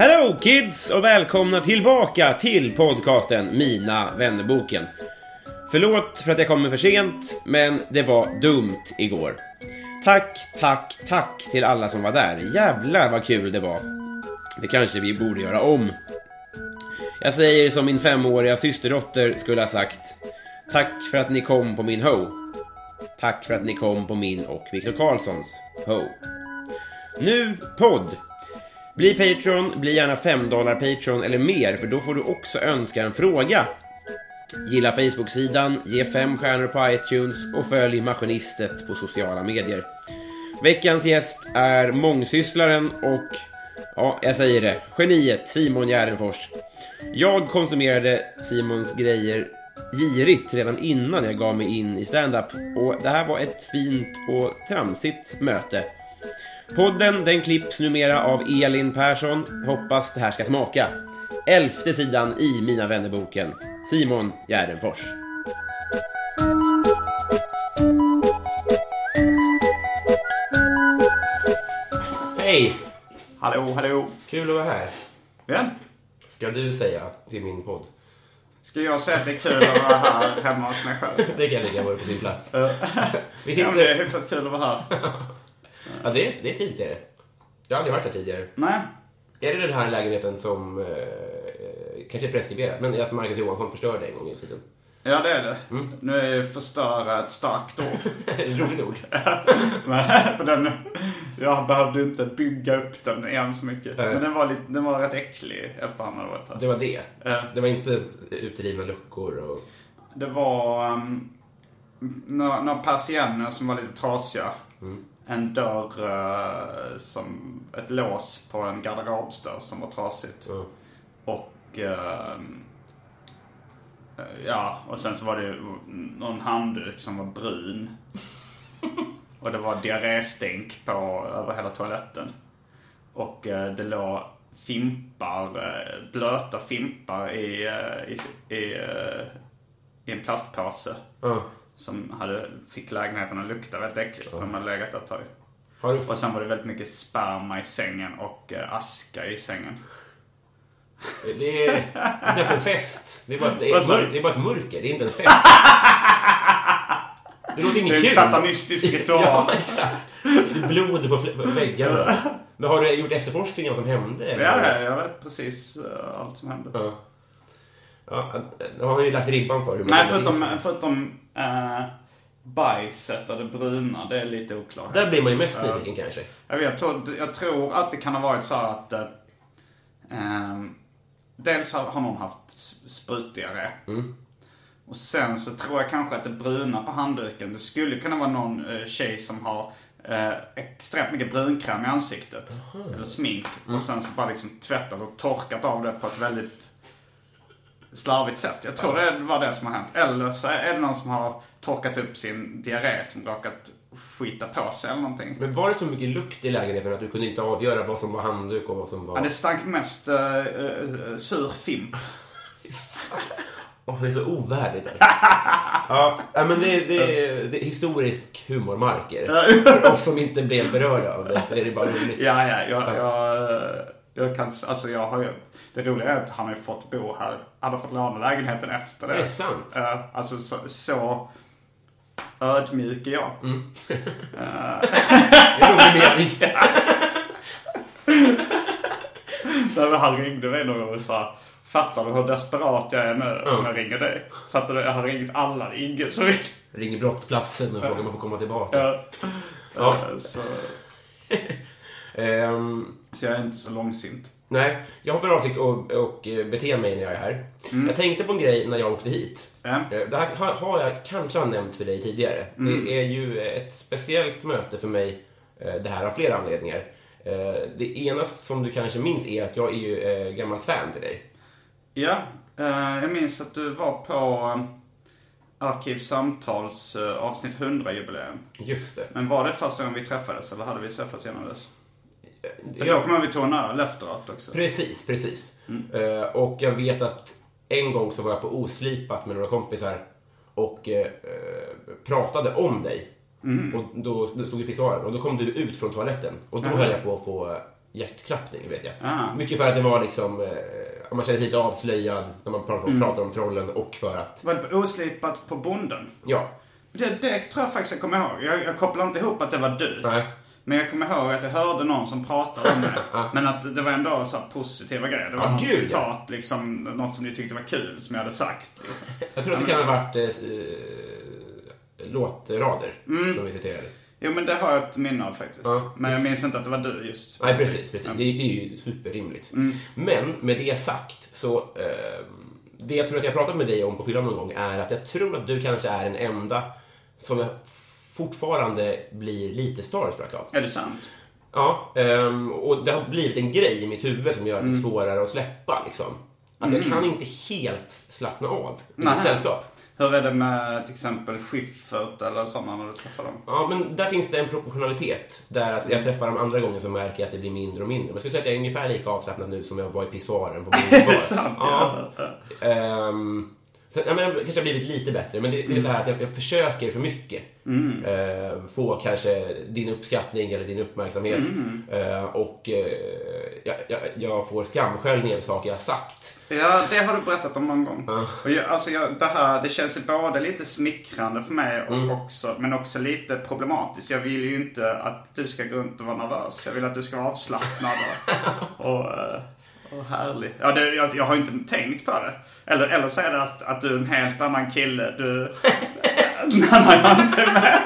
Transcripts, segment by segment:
Hello kids och välkomna tillbaka till podcasten Mina vännerboken. Förlåt för att jag kommer för sent, men det var dumt igår. Tack, tack, tack till alla som var där. Jävlar vad kul det var. Det kanske vi borde göra om. Jag säger som min femåriga systerdotter skulle ha sagt. Tack för att ni kom på min ho. Tack för att ni kom på min och Viktor Karlssons ho. Nu podd. Bli Patreon, bli gärna 5 dollar Patreon eller mer för då får du också önska en fråga. Gilla Facebook-sidan, ge fem stjärnor på iTunes och följ Maskinistet på sociala medier. Veckans gäst är mångsysslaren och, ja, jag säger det, geniet Simon Gärdenfors. Jag konsumerade Simons grejer girigt redan innan jag gav mig in i stand-up och det här var ett fint och tramsigt möte. Podden den klipps numera av Elin Persson. Hoppas det här ska smaka. Elfte sidan i Mina vännerboken. Simon Gärdenfors. Hej! Hallå, hallå. Kul att vara här. Vem? Ska du säga till min podd? Ska jag säga att det är kul att vara här hemma hos mig själv? Det kan jag lägga vara på sin plats. Vi Ja, men det är sitter... hyfsat kul att vara här. Ja, det är, det är fint är det. Jag har aldrig varit här tidigare. Nej. Är det den här lägenheten som eh, kanske är preskriberad, men att Marcus Johansson förstörde en gång i tiden? Ja, det är det. Nu är förstöra ett starkt ord. Roligt ord. Men, för den, jag behövde inte bygga upp den igen så mycket. Nej. Men den var, lite, den var rätt äcklig efter han hade varit här. Det var det. Ja. Det var inte uterivna luckor och... Det var um, några, några persienner som var lite trasiga. En dörr eh, som ett lås på en garderobsdörr som var trasigt. Ja. Och ehm, eh, ja, och sen så var det någon handduk som var brun. och det var diarrésstänk på över hela toaletten. Och eh, det låg fimpar, blöta fimpar i, i, i, i en plastpåse. Ja. Som hade, fick lägenheten att lukta väldigt äckligt för de hade legat där ett tag. Har du Och sen var det väldigt mycket sperma i sängen och eh, aska i sängen. Det är knappt en fest. Det är, bara, det, är sa du? mör, det är bara ett mörker. Det är inte ens fest. Det låter Det är inget en kul. satanistisk ritual. Ja, exakt. Blod på väggarna. Men har du gjort efterforskning om vad som hände? ja, jag vet precis eh, allt som hände. Ja. Ja, då har man ju lagt ribban för hur man Nej, förutom, förutom uh, bajset och det bruna. Det är lite oklart. Där blir man ju mest nyfiken kanske. Jag, vet, jag, tror, jag tror att det kan ha varit så att... eh, ehm, dels har, någon haft s- sprutdiarré. Och sen så tror jag kanske att det bruna på handduken, det skulle kunna vara någon uh, tjej som har eh, extremt mycket brunkräm i ansiktet. Eller smink. Och sen så bara liksom tvättat och torkat av det på ett väldigt slarvigt sätt. Jag tror det var det som har hänt. Eller så är det någon som har torkat upp sin diarré som råkat skita på sig eller någonting. Men var det så mycket lukt i lägenheten att du kunde inte avgöra vad som var handduk och vad som var... Ja, det stank mest uh, uh, sur fimp. Åh, det är så ovärdigt alltså. ja, ja, men det, det, det är historisk humormarker. För oss som inte blev berörda av det så är det bara roligt. Ja, ja, jag, jag, eh, jag kan, alltså jag har ju, det roliga är att han har ju fått bo här, han har fått låna lägenheten efter det. Det är sant. Eh, alltså så, så ödmjuk är jag. Det är rolig mening. Nej, men han ringde mig någon gång och sa Fattar du hur desperat jag är nu som jag ringer dig? Fattar du? Jag har ringt alla, ingen som vill. Ringer brottsplatsen och frågar om man får komma tillbaka. Ja. Ja. Så, Ehm, så jag är inte så långsint. nej, jag har för avsikt att att, eh, bete mig när jag är här. Jag tänkte på en grej när jag åkte hit. Eh, Det här har- har jag kanske har nämnt för dig tidigare. Det är ju ett speciellt möte för mig, eh, det här av flera anledningar. Det ena som du kanske minns är att jag är ju gammalt fan till dig. Ja, jag minns att du var på Arkivsamtals avsnitt 100-jubileum. Just det. Men var det första gången vi träffades eller hade vi träffats innan dess? För Jag- då kommer vi tog en öl efteråt också. Precis, precis. Eh, och jag vet att en gång så var jag på Oslipat med några kompisar och eh, eh, pratade om dig. Och då, då stod i pissoaren och då kom du ut från toaletten och då Aha. höll jag på att få hjärtklappning, vet jag. Ah. Mycket för att det var liksom, eh, man kände sig lite avslöjad när man pratar om, pratar om trollen och för att, Var det på oslipat på bonden? ja, Det, det tror jag faktiskt jag kommer ihåg. Jag, jag kopplar inte ihop att det var du. nej. Men jag kommer ihåg att jag hörde någon som pratade om det. Men att det var ändå så positiva grejer. Det var Ja, något gud, ja. citat, liksom, något som ni tyckte var kul, som jag hade sagt. Liksom. Jag tror att det kan ha varit eh, eh, låtrader som vi citerade. Jo, men det har jag ett minne av faktiskt. Ja. Men jag minns inte att det var du just. Nej, precis. precis. Det, är, det är ju superrimligt. Men med det sagt så... Eh, det jag tror att jag pratat med dig om på fyllan någon gång är att jag tror att du kanske är den enda som jag fortfarande blir lite starstruck av. Är det sant? Ja, ehm, och det har blivit en grej i mitt huvud som gör att det är Mm. svårare att släppa. Liksom. Att jag kan inte helt slappna av i Nej. sällskap. Hur är det med till exempel Schyffert eller sådana när du träffar dem? Ja, men där finns det en proportionalitet. Där att Mm. jag träffar dem andra gången så märker jag att det blir mindre och mindre. Men jag skulle säga att jag är ungefär lika avslappnad nu som jag var i pissoaren på Boulevard. Sant, ja. ja. Ehm, så, ja, men jag kanske har blivit lite bättre, men det, det är så här att jag, jag försöker för mycket. Mm. Eh, få kanske din uppskattning eller din uppmärksamhet. Mm. Eh, och eh, jag, jag, jag får skamsköljningar över saker jag har sagt. Ja, det har du berättat om någon gång. Ja. Och jag, alltså det här, det känns ju både lite smickrande för mig och Mm. också, men också lite problematiskt. Jag vill ju inte att du ska gå runt och vara nervös. Jag vill att du ska vara avslappnad och, och, eh, och härlig. Ja, det, jag, jag har inte tänkt på det. Eller, eller så är det att, att du är en helt annan kille. Du... när jag inte är med.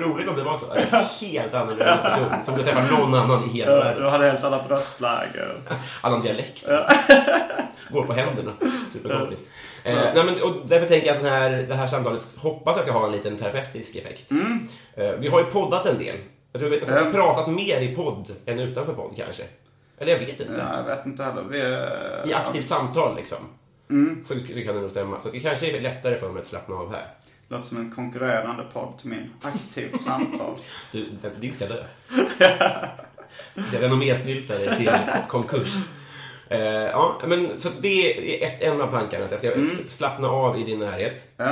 Roligt om det var så. En helt annorlunda person som du träffar någon annan i hela Du världen. hade helt annat röstläge. Annan dialekt. Går på händerna. Superkonstigt. Eh, nej, men, och därför tänker jag att den här, det här samtalet hoppas jag ska ha en liten terapeutisk effekt. Eh, vi har ju poddat en del. Jag tror vi har Mm. pratat mer i podd än utanför podd kanske. Eller jag vet inte. Ja, jag vet inte heller. Vi, I aktivt samtal liksom. Mm. Så det kan det nog stämma. Så det kanske är lättare för mig att slappna av här. Låter som en konkurrerande podd till min. Aktivt samtal. Du, den- din ska dö. Det är renommésnyltare till konkurs. Eh, ja, men så det är ett, en av tankarna. Att jag ska Mm. slappna av i din närhet. Ja.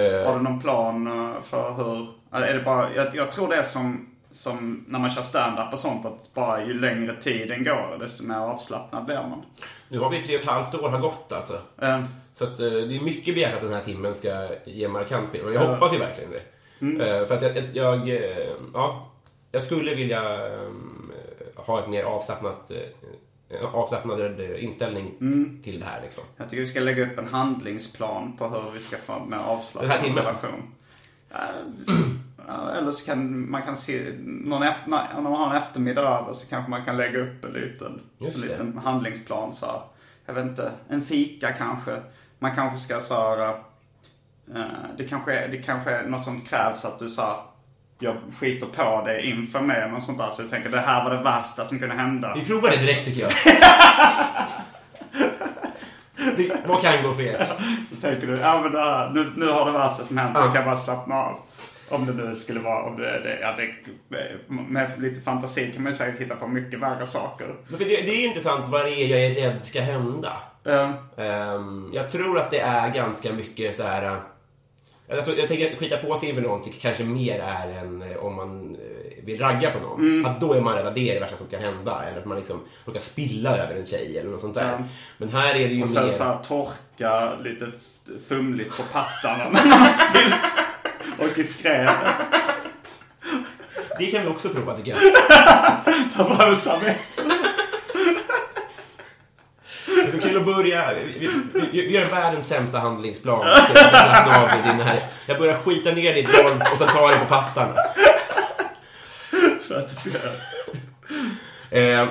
Eh, Har du någon plan eh, för hur... Är det bara, jag, jag tror det är som, som när man kör stand-up och sånt. Att bara ju längre tiden går desto mer avslappnad blir man. nu har vi tre och ett halvt år har gått alltså. Eh, Så att, eh, det är mycket begärt att den här timmen ska ge markant skillnad. Jag hoppas ju verkligen det. Mm. För att jag, jag, ja, jag skulle vilja ha ett mer avslappnat, avslappnad inställning Mm. till det här. Liksom. jag tycker vi ska lägga upp en handlingsplan på hur vi ska få en mer Den här avslappnad timmen? relation. Ja, eller så kan man kan se, någon efter, när man har en eftermiddag över så kanske man kan lägga upp en liten, en det. liten handlingsplan. Så här. Jag vet inte, en fika kanske. Man kanske ska så här, eh, det, kanske är, det kanske är något som krävs att du så här, jag skiter på dig inför mig eller något sånt där. Så jag tänker det här var det värsta som kunde hända. Vi provar det direkt tycker jag. det, vad kan gå fel? Så tänker du, ja men det här, nu, nu har det värsta som hänt, Ja. jag kan bara slappna av. Om det nu skulle vara, om det, det, ja, det, med lite fantasi kan man ju säkert hitta på mycket värre saker. För det, det är intressant vad det är jag är rädd ska hända. Eh, Ehm, jag tror att det är ganska mycket så här. eh, Jag, tror, jag tänker skita på sig inför någon kanske mer är än eh, om man eh, vill ragga på någon. Att då är man rädd att det är det värsta som kan hända. Eller att man liksom råkar spilla över en tjej eller något sånt där. Ja. Men här är det ju Och sen mer... så här torka lite fumligt på pattarna när man har spillt. Och i skräp. Det kan vi också prova tycker jag. Ta fram servett. Det är så kul att börja. Vi, vi, vi, gör världens sämsta handlingsplan. Jag börjar skita ner ditt golv och sen tar jag på pattarna. Så att det ser. Eh,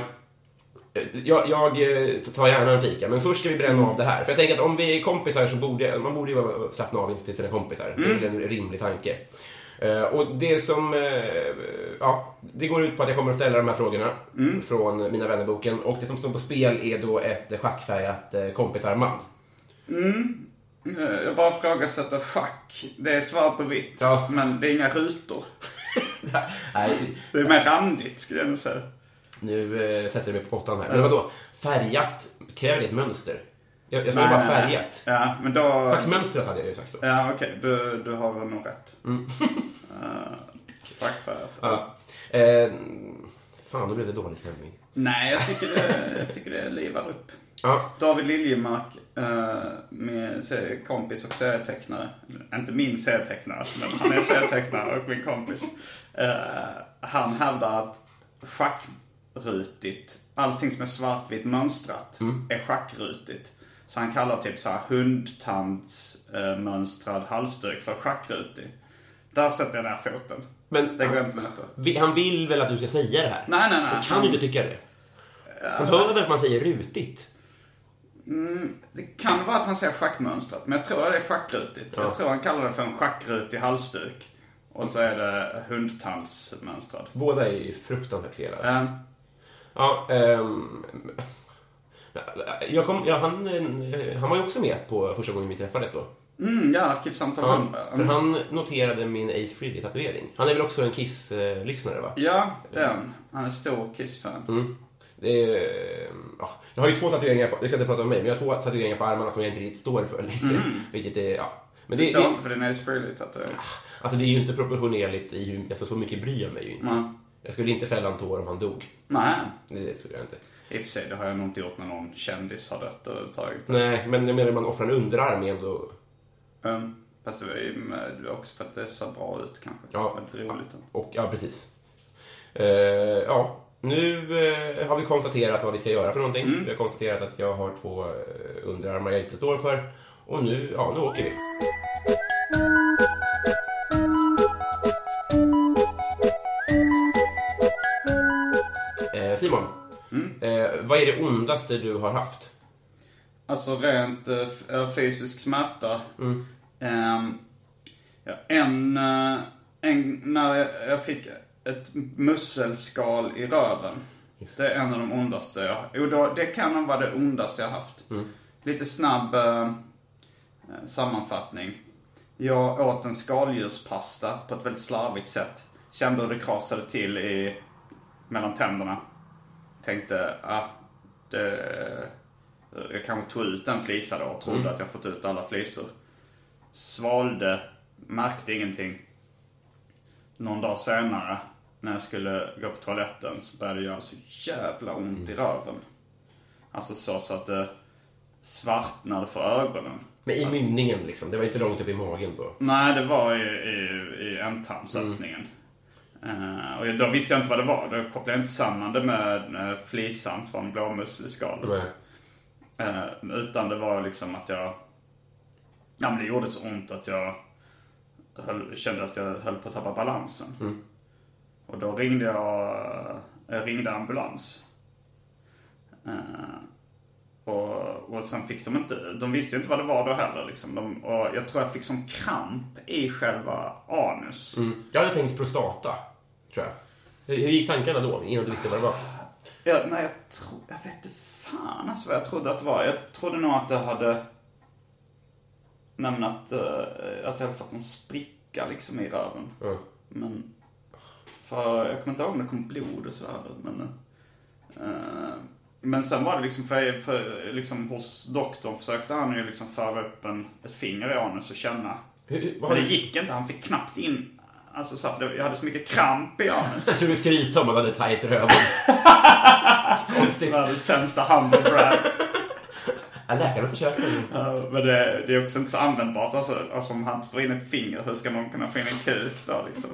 jag, jag eh, tar gärna en fika, men först ska vi bränna av det här. För jag tänker att om vi är kompisar så borde man borde ju vara- slappna av inför sina kompisar. Det är väl en rimlig tanke. Eh, och det som... Eh, ja, det går ut på att jag kommer att ställa de här frågorna från Mina vännerboken. Och det som står på spel är då ett schackfärgat eh, kompisarmband. Eh, Jag bara ifrågasätter schack. Det är svart och vitt. Ja. Men det är inga rutor. Nej, Det är mer randigt skulle jag nog säga. Nu eh, sätter jag mig på pottan här. Men vadå? Färgat, kräver det ett mönster? Jag, jag sa ju bara färgat. Ja, men då... Schackmönstret hade jag ju sagt då. Ja, okej. Du, du har väl nog rätt. Mm. Schackfärgat. Ja. Eh, fan, då blev det dålig stämning. Nej, jag tycker det, jag tycker det livar upp. Ja, David Liljemark, eh, med se- kompis och serietecknare. Inte min serietecknare, men han är serietecknare och min kompis. Eh, han hävdar att schackrutigt, allting som är svartvitt mönstrat, är schackrutigt. Så han kallar typ så här hundtandsmönstrad halsduk för schackrutig. Där sätter jag ner foten. men Det går han, inte med på. vi- han vill väl att du ska säga det här? Nej, nej, nej. Han kan Han- inte tycka det. Han hör väl att man säger rutigt? Det kan vara att han säger schackmönstrat, men jag tror att det är schackrutigt. Ja. Jag tror han kallar det för en schackrutig halsduk. Och så är det hundtandsmönstrad. Båda är ju fruktansvärt fel. Alltså. Eh, Ja, ehm, jag kom, ja, han, eh, han var ju också med på första gången vi träffades då. mm, ja, Arkivsamtal Ja, 100. för han noterade min Ace Frehley-tatuering. Han är väl också en Kiss-lyssnare, va? Ja, den. Han är stor Kiss-fan. Mm. Det är, ja, jag har ju två tatueringar, på, jag ska inte prata om mig, men jag har två tatueringar på armarna som jag inte riktigt står för längre. Vilket är, ja. Men Du det, står det, inte för din Ace Frehley-tatuering? alltså det är ju inte proportionerligt i hur, alltså så mycket bryr jag mig ju inte. Nej. Jag skulle inte fälla en tår om han dog. Nej. Det skulle jag inte. I och för sig, det har jag nog inte gjort när någon kändis har dött överhuvudtaget. Nej, men jag menar man offrar en underarm ändå... Um, fast det var ju med- det var också för att det ser bra ut kanske. Ja. Roligt. Och, ja, precis. Eh, ja, nu eh, har vi konstaterat vad vi ska göra för någonting. Vi har konstaterat att jag har två eh, underarmar jag inte står för. Och nu, ja, nu åker vi. Eh, Simon, eh, vad är det ondaste du har haft? Alltså rent eh, eh, fysisk smärta. Ehm, ja, en, eh, en, när jag, jag fick ett musselskal i röven. Det är en av de ondaste jag Jo, då, det kan nog vara det ondaste jag haft. Lite snabb eh, eh, sammanfattning. Jag åt en skaldjurspasta på ett väldigt slarvigt sätt. Kände hur det krasade till i, mellan tänderna. Tänkte, ah, det, jag kanske tog ut en flisa då och trodde att jag fått ut alla flisor. Svalde, märkte ingenting. Någon dag senare, när jag skulle gå på toaletten, så började det göra så jävla ont i röven. Alltså så, så att det svartnade för ögonen. Men i mynningen liksom, det var inte långt upp i magen då. Nej, det var i, i, i ändtarmsöppningen. Eh, och då visste jag inte vad det var. Då kopplade jag inte samman det med uh, flisan från blåmusselskalet. Eh, utan det var liksom att jag... Ja men det gjorde så ont att jag höll, kände att jag höll på att tappa balansen. Och då ringde jag, jag ringde ambulans. Eh, och, och sen fick de inte, de visste ju inte vad det var då heller liksom. De, och jag tror jag fick som kramp i själva anus. Mm. Jag hade tänkt prostata, tror jag. Hur, hur gick tankarna då, innan du visste vad det var? Jag, nej, jag tror, jag vet inte fan alltså vad jag trodde att det var. Jag trodde nog att det hade, nej men att, att jag hade fått en spricka liksom i röven. Ja. Men, för jag kommer inte ihåg om det kom blod och sådär. Men, eh, men sen var det liksom, för, för liksom hos doktorn försökte han ju liksom föra upp en, ett finger i anus och känna Hur, Men det gick inte, han fick knappt in... Alltså så för jag hade så mycket kramp i armen. Jag tror du skryta om att du hade tajt röv. Konstigt. Den sämsta humble brag. Ja, läkarna försökte. Ja, Men det, det är också inte så användbart. Alltså, alltså om han inte får in ett finger, hur ska någon kunna få in en kuk då liksom?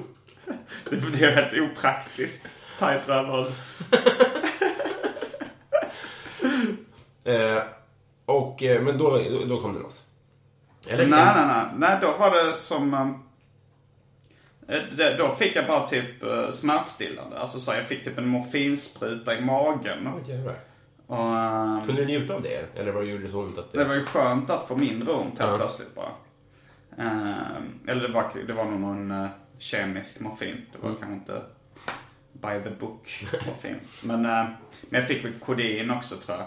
Det, det är helt opraktiskt. Tajt rövhål. Eh, och, eh, men då, då, kom det loss. Eller? Nej, nej, nej. Nej, då var det som... det, då fick jag bara typ eh, smärtstillande. Alltså så här, jag fick typ en morfinspruta i magen. Jävlar. Och, eh, Kunde du njuta av det? Eller var det gjorde det så ont att det var ju skönt att få mindre ont helt plötsligt bara. Eh, eller det var, det var nog någon eh, kemisk morfin. Det var kanske inte by the book morfin. men, eh, men jag fick väl kodein också tror jag.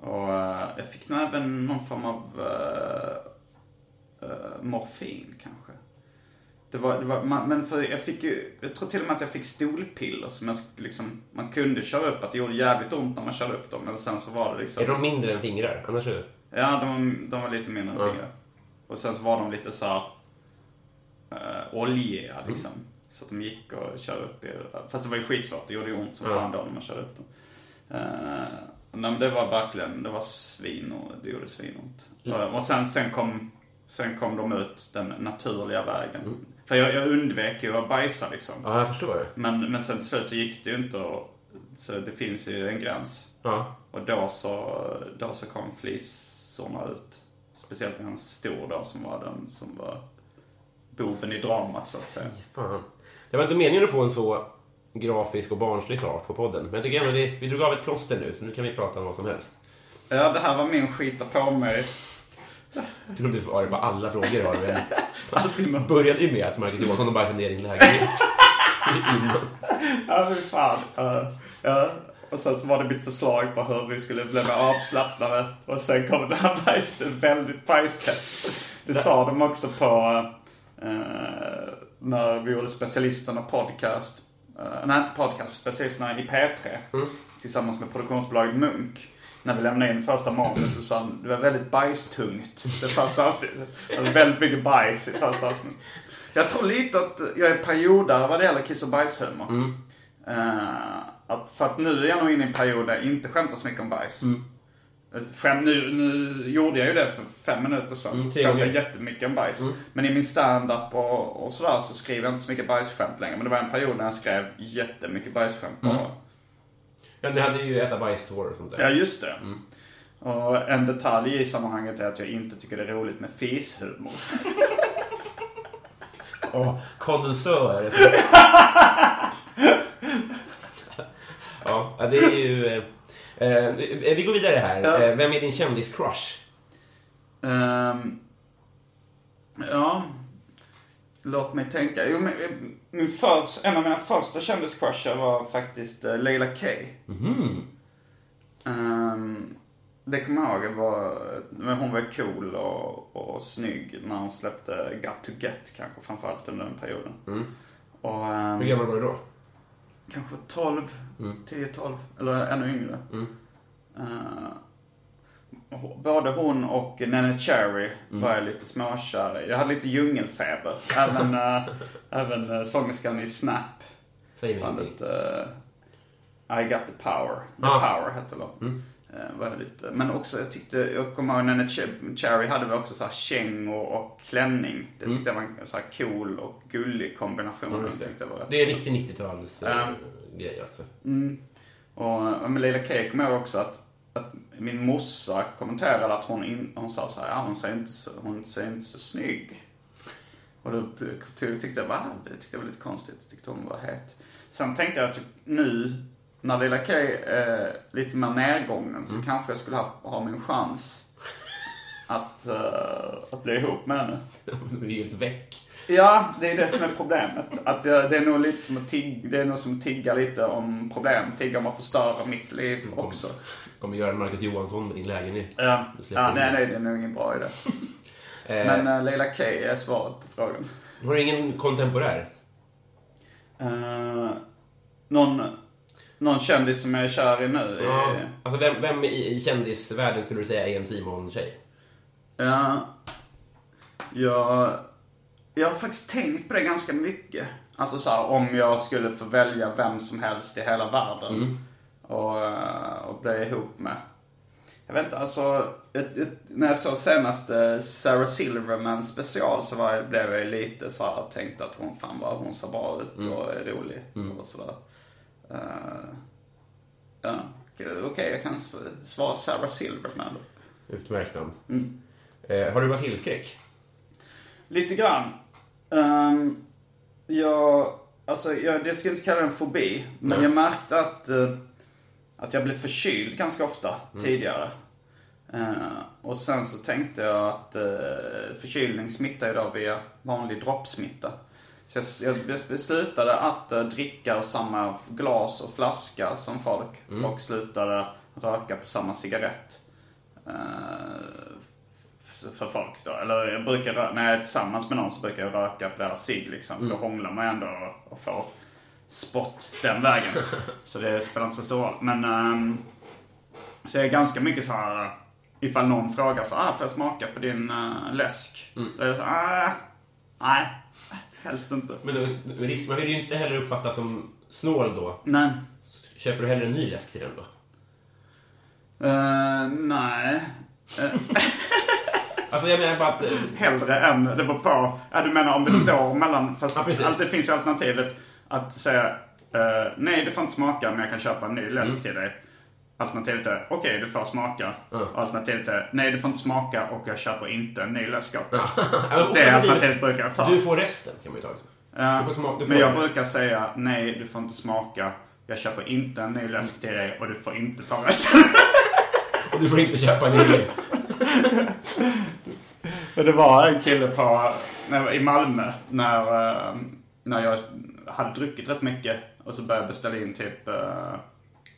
Och eh, jag fick nog även någon form av eh, eh, morfin kanske. Det var, det var, man, men för jag fick ju, jag tror till och med att jag fick stolpiller som jag liksom, man kunde köra upp. Att det gjorde jävligt ont när man körde upp dem. Men sen så var det liksom. Är de mindre än fingrar? Annars är det... Ja, de, de var lite mindre än Ja. fingrar. Och sen så var de lite så här uh, oljiga liksom. Så att de gick och körde upp i, Fast det var ju skitsvårt. Det gjorde ju ont som Ja. fan då när man körde upp dem. Uh, nej men det var verkligen, det var svin och det gjorde svinont. Uh, och sen, sen kom, sen kom de ut den naturliga vägen. För jag, jag undvek ju att bajsa liksom. Ja, jag förstår. Men, men sen till slut så gick det ju inte och, Så det finns ju en gräns. Ja. Och då så, då så kom flisorna ut. Speciellt en stor då som var den som var boven i dramat så att säga. Fan. Det var inte meningen att få en så grafisk och barnslig start på podden. Men jag tycker ändå vi, vi drog av ett plåster nu, så nu kan vi prata om vad som helst. Ja, det här var min skita på mig. Jag tror du svarade på alla frågor har du. Alltid började ju med att Marcus Johansson har bajsat ner i din lägenhet. Ja, fy fan. Ja, ja. Och sen så var det mitt förslag på hur vi skulle bli mer avslappnade. Och sen kom det här bajset väldigt bajstätt. Det sa de också på eh, när vi gjorde specialisterna podcast. Eh, nej, inte podcast. Specialisterna i P3. Tillsammans med produktionsbolaget Munk. När vi lämnade in första manus så sa han det var väldigt bajstungt. Det första avsnittet. Det var väldigt mycket bajs i första avsnittet. Jag tror lite att jag är periodare vad det gäller kiss och bajshumor. Eh, att, för att nu är jag nog inne i en period där jag inte skämtar så mycket om bajs. Eh, Skämt, nu, nu gjorde jag ju det för fem minuter sedan. Mm, Skämtade jättemycket om bajs. Men i min stand-up och, och sådär så skriver jag inte så mycket bajsskämt längre. Men det var en period när jag skrev jättemycket bajsskämt bara. Ja, ni hade ju äta bajstår och sånt där. Ja, just det. Och en detalj i sammanhanget är att jag inte tycker det är roligt med fishumor. Åh, kondensör. ja, det är ju... Eh, eh, vi går vidare här. Ja. Eh, vem är din kändis-crush? Ehm, ja, låt mig tänka. Jo, men, eh, min först, en av mina första kändiscrushar var faktiskt uh, Leila K. Ehm, det kommer jag ihåg. Var, men hon var cool och, och snygg när hon släppte Got to Get kanske framförallt under den perioden. Och, ehm, Hur gammal var du då? Kanske 12, 10-12 eller ännu yngre. Eh, både hon och Nene Cherry var jag lite småkär i. Jag hade lite djungelfeber. Även, uh, även uh, sångerskan i Snap. Säg mig Bandet uh, I got the power. The Ah. power hette låten. Eh, var jag lite, men också jag tyckte, jag kommer ihåg Nene Ch- Cherry hade väl också så här käng och, klänning. Det tyckte jag var en så här cool och gullig kombination. Ja, just Jag var rätt Det är en riktig 90-tals eh, Ja. grej alltså. Och och med Leila K kommer jag också att, att min morsa kommenterade att hon, in, hon sa så här, ja hon ser inte så, hon ser inte så snygg. Och då ty- ty- tyckte jag, va? Det tyckte jag var lite konstigt. Jag tyckte hon var het. Sen tänkte jag att nu, när Leila K är lite mer nedgången, så kanske jag skulle ha, ha min chans att, eh, att bli ihop med henne. Du är helt väck. Ja, det är det som är problemet. Att jag, det är nog lite som att tigga, det är nog som att tigga lite om problem. Tigga om att förstöra mitt liv också. Kommer göra en Marcus Johansson med din lägenhet. Ja, ja nej, nej, det är nog ingen bra idé. Eh, Men uh, Leila K är svaret på frågan. Har du ingen kontemporär? Uh, någon, någon kändis som jag är kär i nu? Ja. Är, Alltså vem, vem i, i kändisvärlden skulle du säga är en Simon-tjej? ja, jag, Jag har faktiskt tänkt på det ganska mycket. Alltså så här, om jag skulle få välja vem som helst i hela världen. Och, eh, och bli ihop med. Jag vet inte, alltså. Ett, ett, när jag såg senast eh, Sarah Silverman special så var, blev jag lite så här, tänkte att hon fan vad hon ser bra ut och är rolig. Och sådär. Eh, ja, okej jag kan sv- svara Sarah Silverman. Utmärkt namn. Eh, har du basilskräck? Lite grann. Um, jag, alltså, jag, det skulle inte kalla det en fobi. Men Nej. jag märkte att, eh, att jag blev förkyld ganska ofta tidigare. Eh, och sen så tänkte jag att uh, förkylning smittar då via vanlig droppsmitta. Så jag, jag beslutade att eh, dricka samma glas och flaska som folk. Och slutade röka på samma cigarett. Eh, för folk då. Eller jag brukar, när jag är tillsammans med någon så brukar jag röka på deras cigg liksom. För då hånglar man ändå och, och får spott den vägen. så det spelar inte så stor roll. Men ehm, så jag är ganska mycket så här. Ifall någon frågar så ah, får jag smaka på din uh, läsk? Då är det så ah, nej, helst inte. Men då, man vill ju inte heller uppfattas som snål då. Nej. Köper du hellre en ny läsk till den då? Eh, nej. Alltså jag menar bara att... eh, Hellre än, det beror på. Ja, du menar om det står mellan, fast, Ja, precis. alltså det finns ju alternativet att säga eh, nej du får inte smaka men jag kan köpa en ny läsk Mm. till dig. Alternativet är okej du får smaka. Ja. Alternativet är nej du får inte smaka och jag köper inte en ny läsk åt dig. Det alternativet brukar jag ta. Du får resten kan man ju ta också. Får smaka- men jag brukar säga nej du får inte smaka. Jag köper inte en ny läsk till dig och du får inte ta resten. Och du får inte köpa en ny. Det var en kille på, när, i Malmö när, eh, när jag hade druckit rätt mycket och så började jag beställa in typ eh,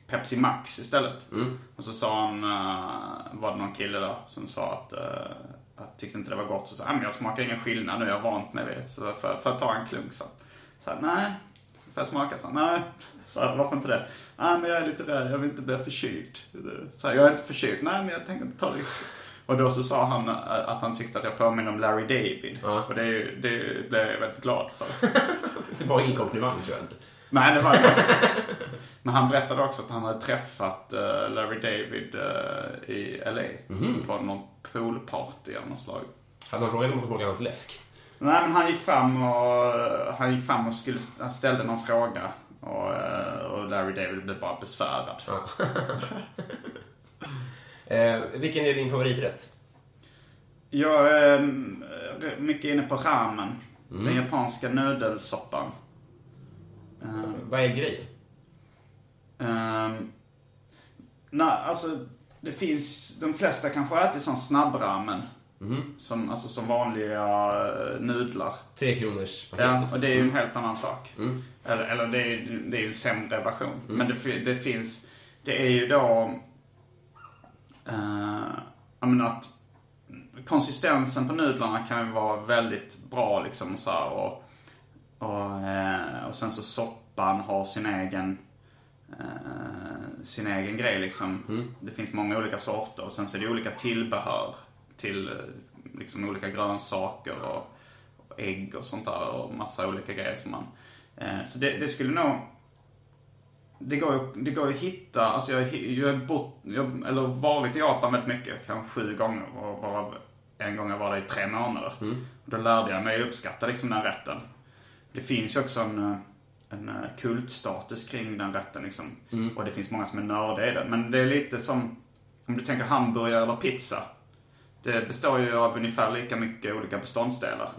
Pepsi Max istället. Och så sa han, uh, var det någon kille där som sa att uh, jag tyckte inte det var gott. Så sa han, jag smakar ingen skillnad nu, jag har vant mig vid Så för, för att ta en klunk så. Så här, nej, får jag smaka? Så, nej. Så här, varför inte det? Nej, men jag är lite rädd, jag vill inte bli förkyld. Så här, jag är inte förkyld, nej men jag tänker inte ta det. Och då så sa han eh, att han tyckte att jag påminner om Larry David. Ja. Och det, det blev jag väldigt glad för. Det var ingen komplimang tror jag inte. Nej, det var det. Men han berättade också att han hade träffat eh, Larry David eh, i LA. På någon poolparty av något slag. Hade man frågat om att få hans läsk? Nej, men han gick fram och, han gick fram och skulle, han ställde någon fråga. Och, och Larry David blev bara besvärad. Eh, vilken är din favoriträtt? Jag är mm, mycket inne på ramen. Den japanska nudelsoppan. Eh, Vad är grejen? Um, nej, alltså det finns, de flesta kanske äter sån snabbramen. Som, alltså som vanliga eh, nudlar. Tre kronors paketet. Ja, och det är ju en helt annan sak. Eller, eller det är ju det är en sämre version. Men det, det finns, det är ju då, jag menar att konsistensen på nudlarna kan ju vara väldigt bra liksom och så här, och, och, eh, och sen så soppan har sin egen eh, sin egen grej liksom. Det finns många olika sorter och sen så är det olika tillbehör till eh, liksom olika grönsaker och, och ägg och sånt där och massa olika grejer som man... Eh, så det, det skulle nog... Det går, ju, det går att hitta, alltså jag, jag har bott, jag, eller varit i Japan väldigt mycket, kanske sju gånger och bara en gång jag var där i tre månader. Då lärde jag mig uppskatta liksom den rätten. Det finns ju också en, eh, en eh, kultstatus kring den rätten liksom. Och det finns många som är nördiga i det. Men det är lite som, om du tänker hamburgare eller pizza. Det består ju av ungefär lika mycket olika beståndsdelar.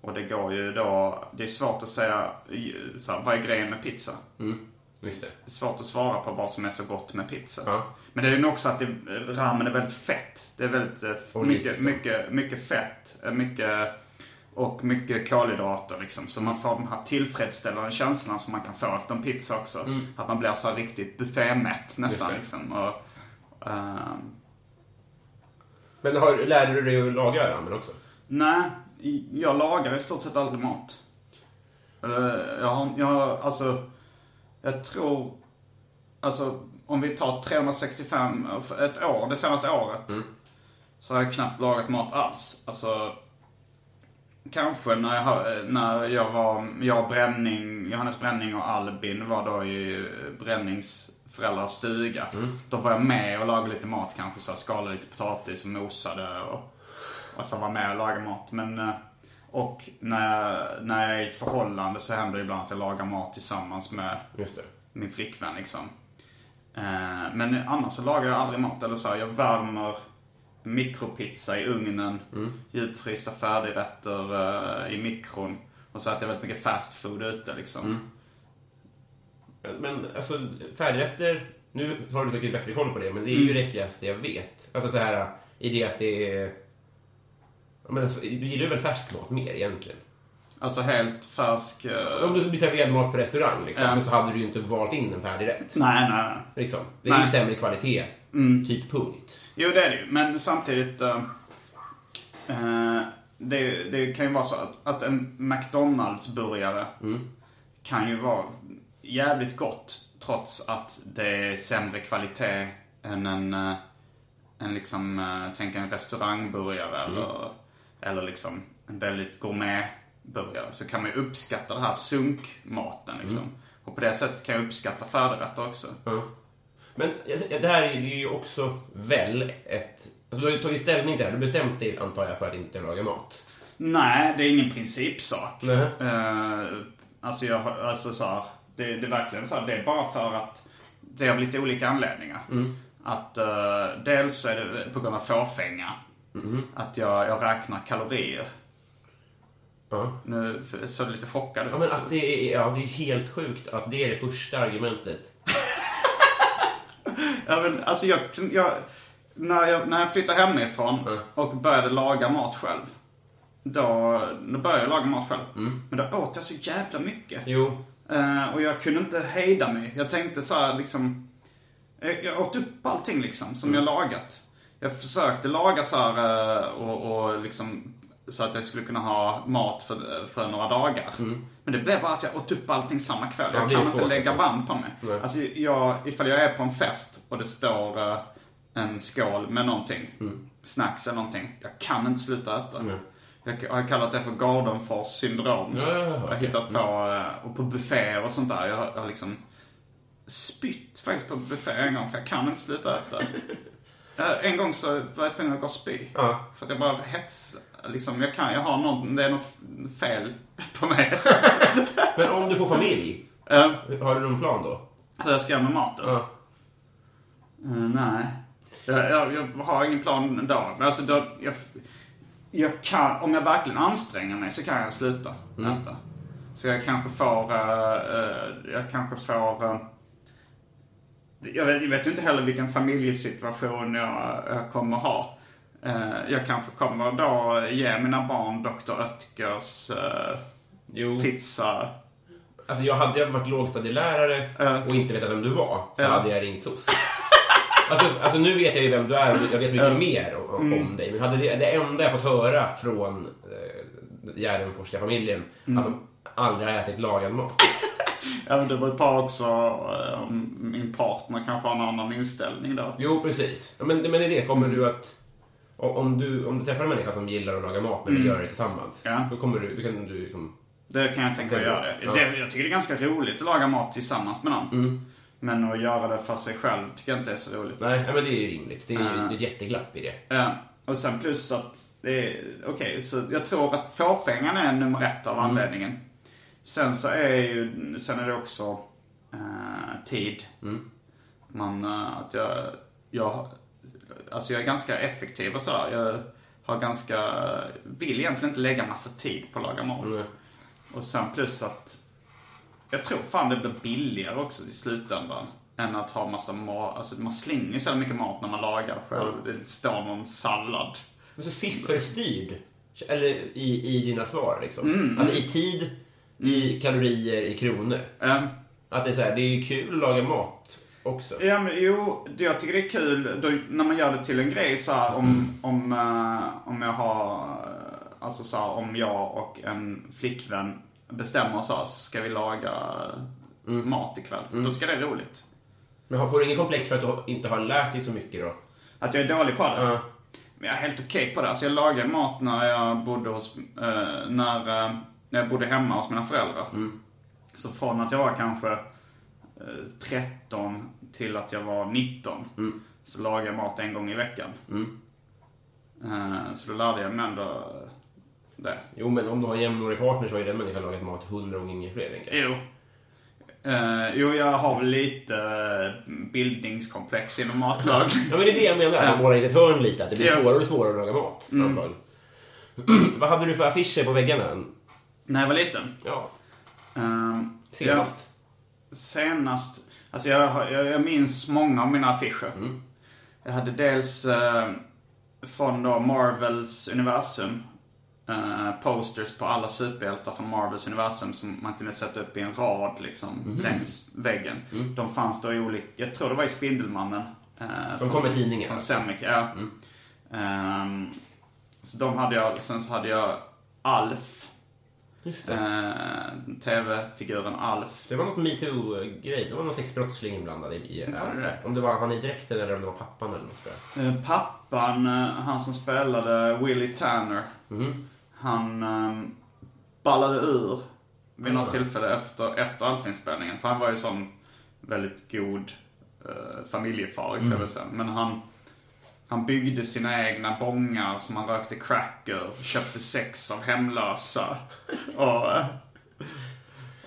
Och det går ju då, det är svårt att säga, så här, vad är grejen med pizza? Just det. Svårt att svara på vad som är så gott med pizza. Ja. Men det är ju också att det, ramen är väldigt fett. Det är väldigt eh, Och mycket, liksom. mycket, mycket fett. eh, Mycket, och mycket kolhydrater liksom. Så man får den här tillfredsställande känslan som man kan få efter en pizza också. Att man blir så här riktigt buffémätt nästan liksom. Och, ehm, Men har, lärde du dig att laga ramen också? Nej, jag lagar i stort sett aldrig mat. Eller, Jag har, jag har, alltså, jag tror, alltså om vi tar 365, för ett år, det senaste året. Så har jag knappt lagat mat alls. Alltså, kanske när jag, när jag var, jag, Bränning, Johannes Bränning och Albin var då i Brännings föräldrars stuga. Då var jag med och lagade lite mat kanske, så här, skalade lite potatis och mosade och, och så var med och lagade mat. Men, eh, och när jag, när jag är i ett förhållande så händer det ibland att jag lagar mat tillsammans med Just det. min flickvän liksom. Eh, men annars så lagar jag aldrig mat. Eller så här, jag värmer mikropizza i ugnen. Djupfrysta färdigrätter eh, i mikron. Och så äter jag väldigt mycket fast food ute liksom. Men alltså, färdigrätter, nu har du säkert bättre koll på det, men det är ju det äckligaste jag vet. Alltså så här, i det att det är... Men alltså, du gillar väl färsk mat mer egentligen? Alltså helt färsk... eh, Om du blir serverad mat på restaurang liksom, Ja. så hade du ju inte valt in en färdig rätt. Nej, nej, nej. Liksom. Det är ju Nej. sämre kvalitet. Typ punkt. Jo, det är det ju. Men samtidigt... eh, det, det kan ju vara så att, att en McDonalds-burgare kan ju vara jävligt gott trots att det är sämre kvalitet än en, en liksom, tänk en restaurangburgare eller, eller liksom en väldigt gourmetburgare. Så kan man ju uppskatta den här sunkmaten liksom. Och på det sättet kan jag uppskatta färdigrätter också. Ja. Men det här är ju också väl ett... Alltså, du har ju tagit ställning till det. Du har bestämt dig, antar jag, för att inte laga mat. Nej, det är ingen principsak. Nej. Eh, alltså, jag, alltså så här, det, det är verkligen så här, det är bara för att det är av lite olika anledningar. Att eh, dels är det på grund av fåfänga. Att jag, jag räknar kalorier. Ja. Nu såg du lite chockad ut. Ja, men att det är, ja, det är helt sjukt att det är det första argumentet. Ja, men, alltså jag, jag, när, jag, när jag flyttade hemifrån Mm. och började laga mat själv. Då, då började jag laga mat själv. Mm. Men då åt jag så jävla mycket. Jo. Eh, och jag kunde inte hejda mig. Jag tänkte så här liksom... Jag, jag åt upp allting liksom som jag lagat. Jag försökte laga så här eh, och, och liksom så att jag skulle kunna ha mat för, för några dagar. Men det blev bara att jag åt upp allting samma kväll. Ja, jag kan inte lägga alltså. band på mig. Nej. Alltså jag, ifall jag är på en fest och det står eh, en skål med någonting. Snacks eller någonting. Jag kan inte sluta äta. Nej. Jag har kallat det för Gardenfors syndrom. Ja, ja, ja, jag har hittat på, eh, och på bufféer och sånt där. Jag har, jag har liksom spytt faktiskt på buffé en gång för jag kan inte sluta äta. En gång så var jag tvungen att gå och spy. Ja. För att jag bara hets, liksom jag kan, jag har något, det är något fel på mig. Men om du får familj, Eh, har du någon plan då? hur jag ska göra med maten? Ja. Eh, nej. Jag, jag, jag har ingen plan då. Men alltså då, jag, jag kan, om jag verkligen anstränger mig så kan jag sluta äta. Så jag kanske får, eh, jag kanske får, jag, vet, jag vet inte heller vilken familjesituation jag, jag kommer ha. Eh, jag kanske kommer då ge mina barn Dr. Oetkers eh, Jo. pizza. Alltså jag hade jag varit lågstadielärare Ja. och inte vetat vem du var, så Ja. hade jag ringt SOS. Alltså, alltså nu vet jag ju vem du är och jag vet mycket mer om, Mm. om dig. Men hade det, det enda jag fått höra från eh, Gärdenforska-familjen Mm. att de aldrig har ätit lagad mat. Ja, men det beror på också eh, om min partner kanske har en annan inställning då. Jo, precis. Ja, Men, men är det, kommer du att... o- Om du, om du träffar en människa som gillar att laga mat men vill göra det tillsammans, Mm. Ja. då, kommer du, då kan du liksom... Det kan jag tänka att göra det. Ja. det. Jag tycker det är ganska roligt att laga mat tillsammans med någon. Mm. Men att göra det för sig själv tycker jag inte är så roligt. Nej, men det är ju rimligt. Det är Ja. det är ett jätteglapp i det. Ja. Och sen plus att det är, okej, så jag tror att fåfängan är nummer ett av anledningen. Sen så är ju, sen är det också eh, tid. Man, eh, att jag, jag, alltså jag är ganska effektiv och sådär. Jag har ganska, vill egentligen inte lägga massa tid på att laga mat. Mm. Och sen plus att jag tror fan det blir billigare också i slutändan. Än att ha massa mat. Alltså man slänger ju så mycket mat när man lagar själv. Det står någon sallad. Men så sifferstyrd, eller i, i dina svar liksom. Mm. Alltså i tid, i kalorier, i kronor. Ehm, Att det är så här, det är ju kul att laga mat också. Ja men jo, jag tycker det är kul då, när man gör det till en grej så här, om, om, eh, om jag har, eh, alltså så här, om jag och en flickvän bestämmer så här, ska vi laga mat ikväll. Då tycker jag det är roligt. Men får du ingen komplex för att du inte har lärt dig så mycket då? Att jag är dålig på det. Ja. Men jag är helt okej på det. Alltså jag lagade mat när jag bodde hos, eh, när, eh, när jag bodde hemma hos mina föräldrar. Så från att jag var kanske eh, 13 till att jag var 19 så lagade jag mat en gång i veckan. Eh, så då lärde jag mig ändå eh, det. Jo, men om du har en jämnårig partner så har ju den människan lagat mat hundra gånger fler. tänker jag. Jo. Eh, jo, jag har väl lite eh, bildningskomplex inom matlag. Ja, men det är det jag menar. Man målar in ett hörn lite. Att det blir svårare och svårare att laga mat. antagligen. Vad hade du för affischer på väggarna? När jag var liten. Ja, Eh, senast. jag- senast. Alltså jag, jag, jag minns många av mina affischer. Jag hade dels eh, från då Marvels universum. eh, posters på alla superhjältar från Marvels universum som man kunde sätta upp i en rad liksom längs väggen. De fanns då i olika, jag tror det var i Spindelmannen. eh, De kom med tidningar, Från. Semic, ja. Ehm, så de hade jag, sen så hade jag Alf. Just det. Eh, TV-figuren Alf. Det var något metoo-grej. Det var någon slags brottsling inblandad i, i Var det? Om det var han i dräkten eller om det var pappan eller något. Eh, pappan, eh, han som spelade Willie Tanner. Mhm. Han eh, ballade ur vid något Ah. tillfälle efter, efter Alf-inspelningen. För han var ju sån väldigt god eh, familjefar i tv sen. Men han, han byggde sina egna bångar som han rökte cracker, köpte sex av hemlösa. Och,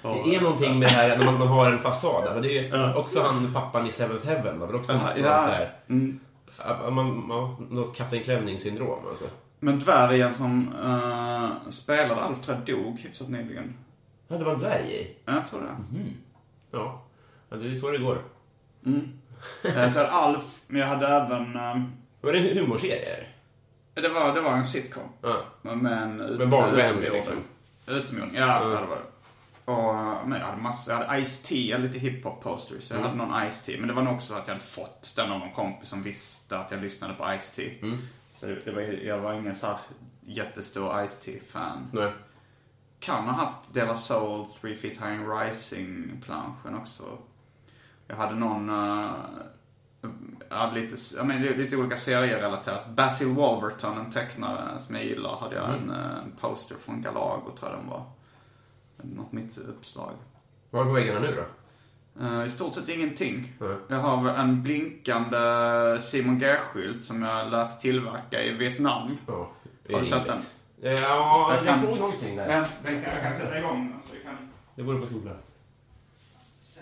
och, Det är någonting med det här när man, man har en fasad. Alltså det är ju Ja. också han pappan i Seventh Heaven. Var väl också något ja. så här, Mm. man, man, något Kapten Klänning-syndrom. Alltså. Men dvärgen som eh, spelade Alf tror jag dog hyfsat nyligen. Ja, det var en dvärg i. Ja, jag tror det. Ja. ja, det är så det går. Eh, Så jag hade Alf, men jag hade även... eh, Var det en humorserie? Det var, det var en sitcom. Ja. Med en ut, Med barnvänlig, liksom. Utomjording, ja, ja. det var det. Och, men jag hade massor, jag hade Ice-T, lite hiphop posters. Jag hade någon Ice-T, men det var nog också att jag hade fått den av någon kompis som visste att jag lyssnade på Ice-T. Så det, det var, jag var ingen så här jättestor Ice-T-fan. Nej. Kan ha haft Della Soul, Three Feet High and Rising-planschen också. Jag hade någon, uh, jag hade lite, jag men, lite olika serierelaterat. Basil Wolverton, en tecknare som jag gillar, hade jag en, eh, en poster från Galago, tror jag den var. Något mitt uppslag. Vad har du på väggarna nu då? Eh, I stort sett ingenting. Nej. Jag har en blinkande Simon G-skylt som jag lät tillverka i Vietnam. Ja, det är Har du sett rimligt. Ja, Jag jag kan- såg någonting där. Den, den kan, jag kan sätta igång den så kan Det vore på sin plats. se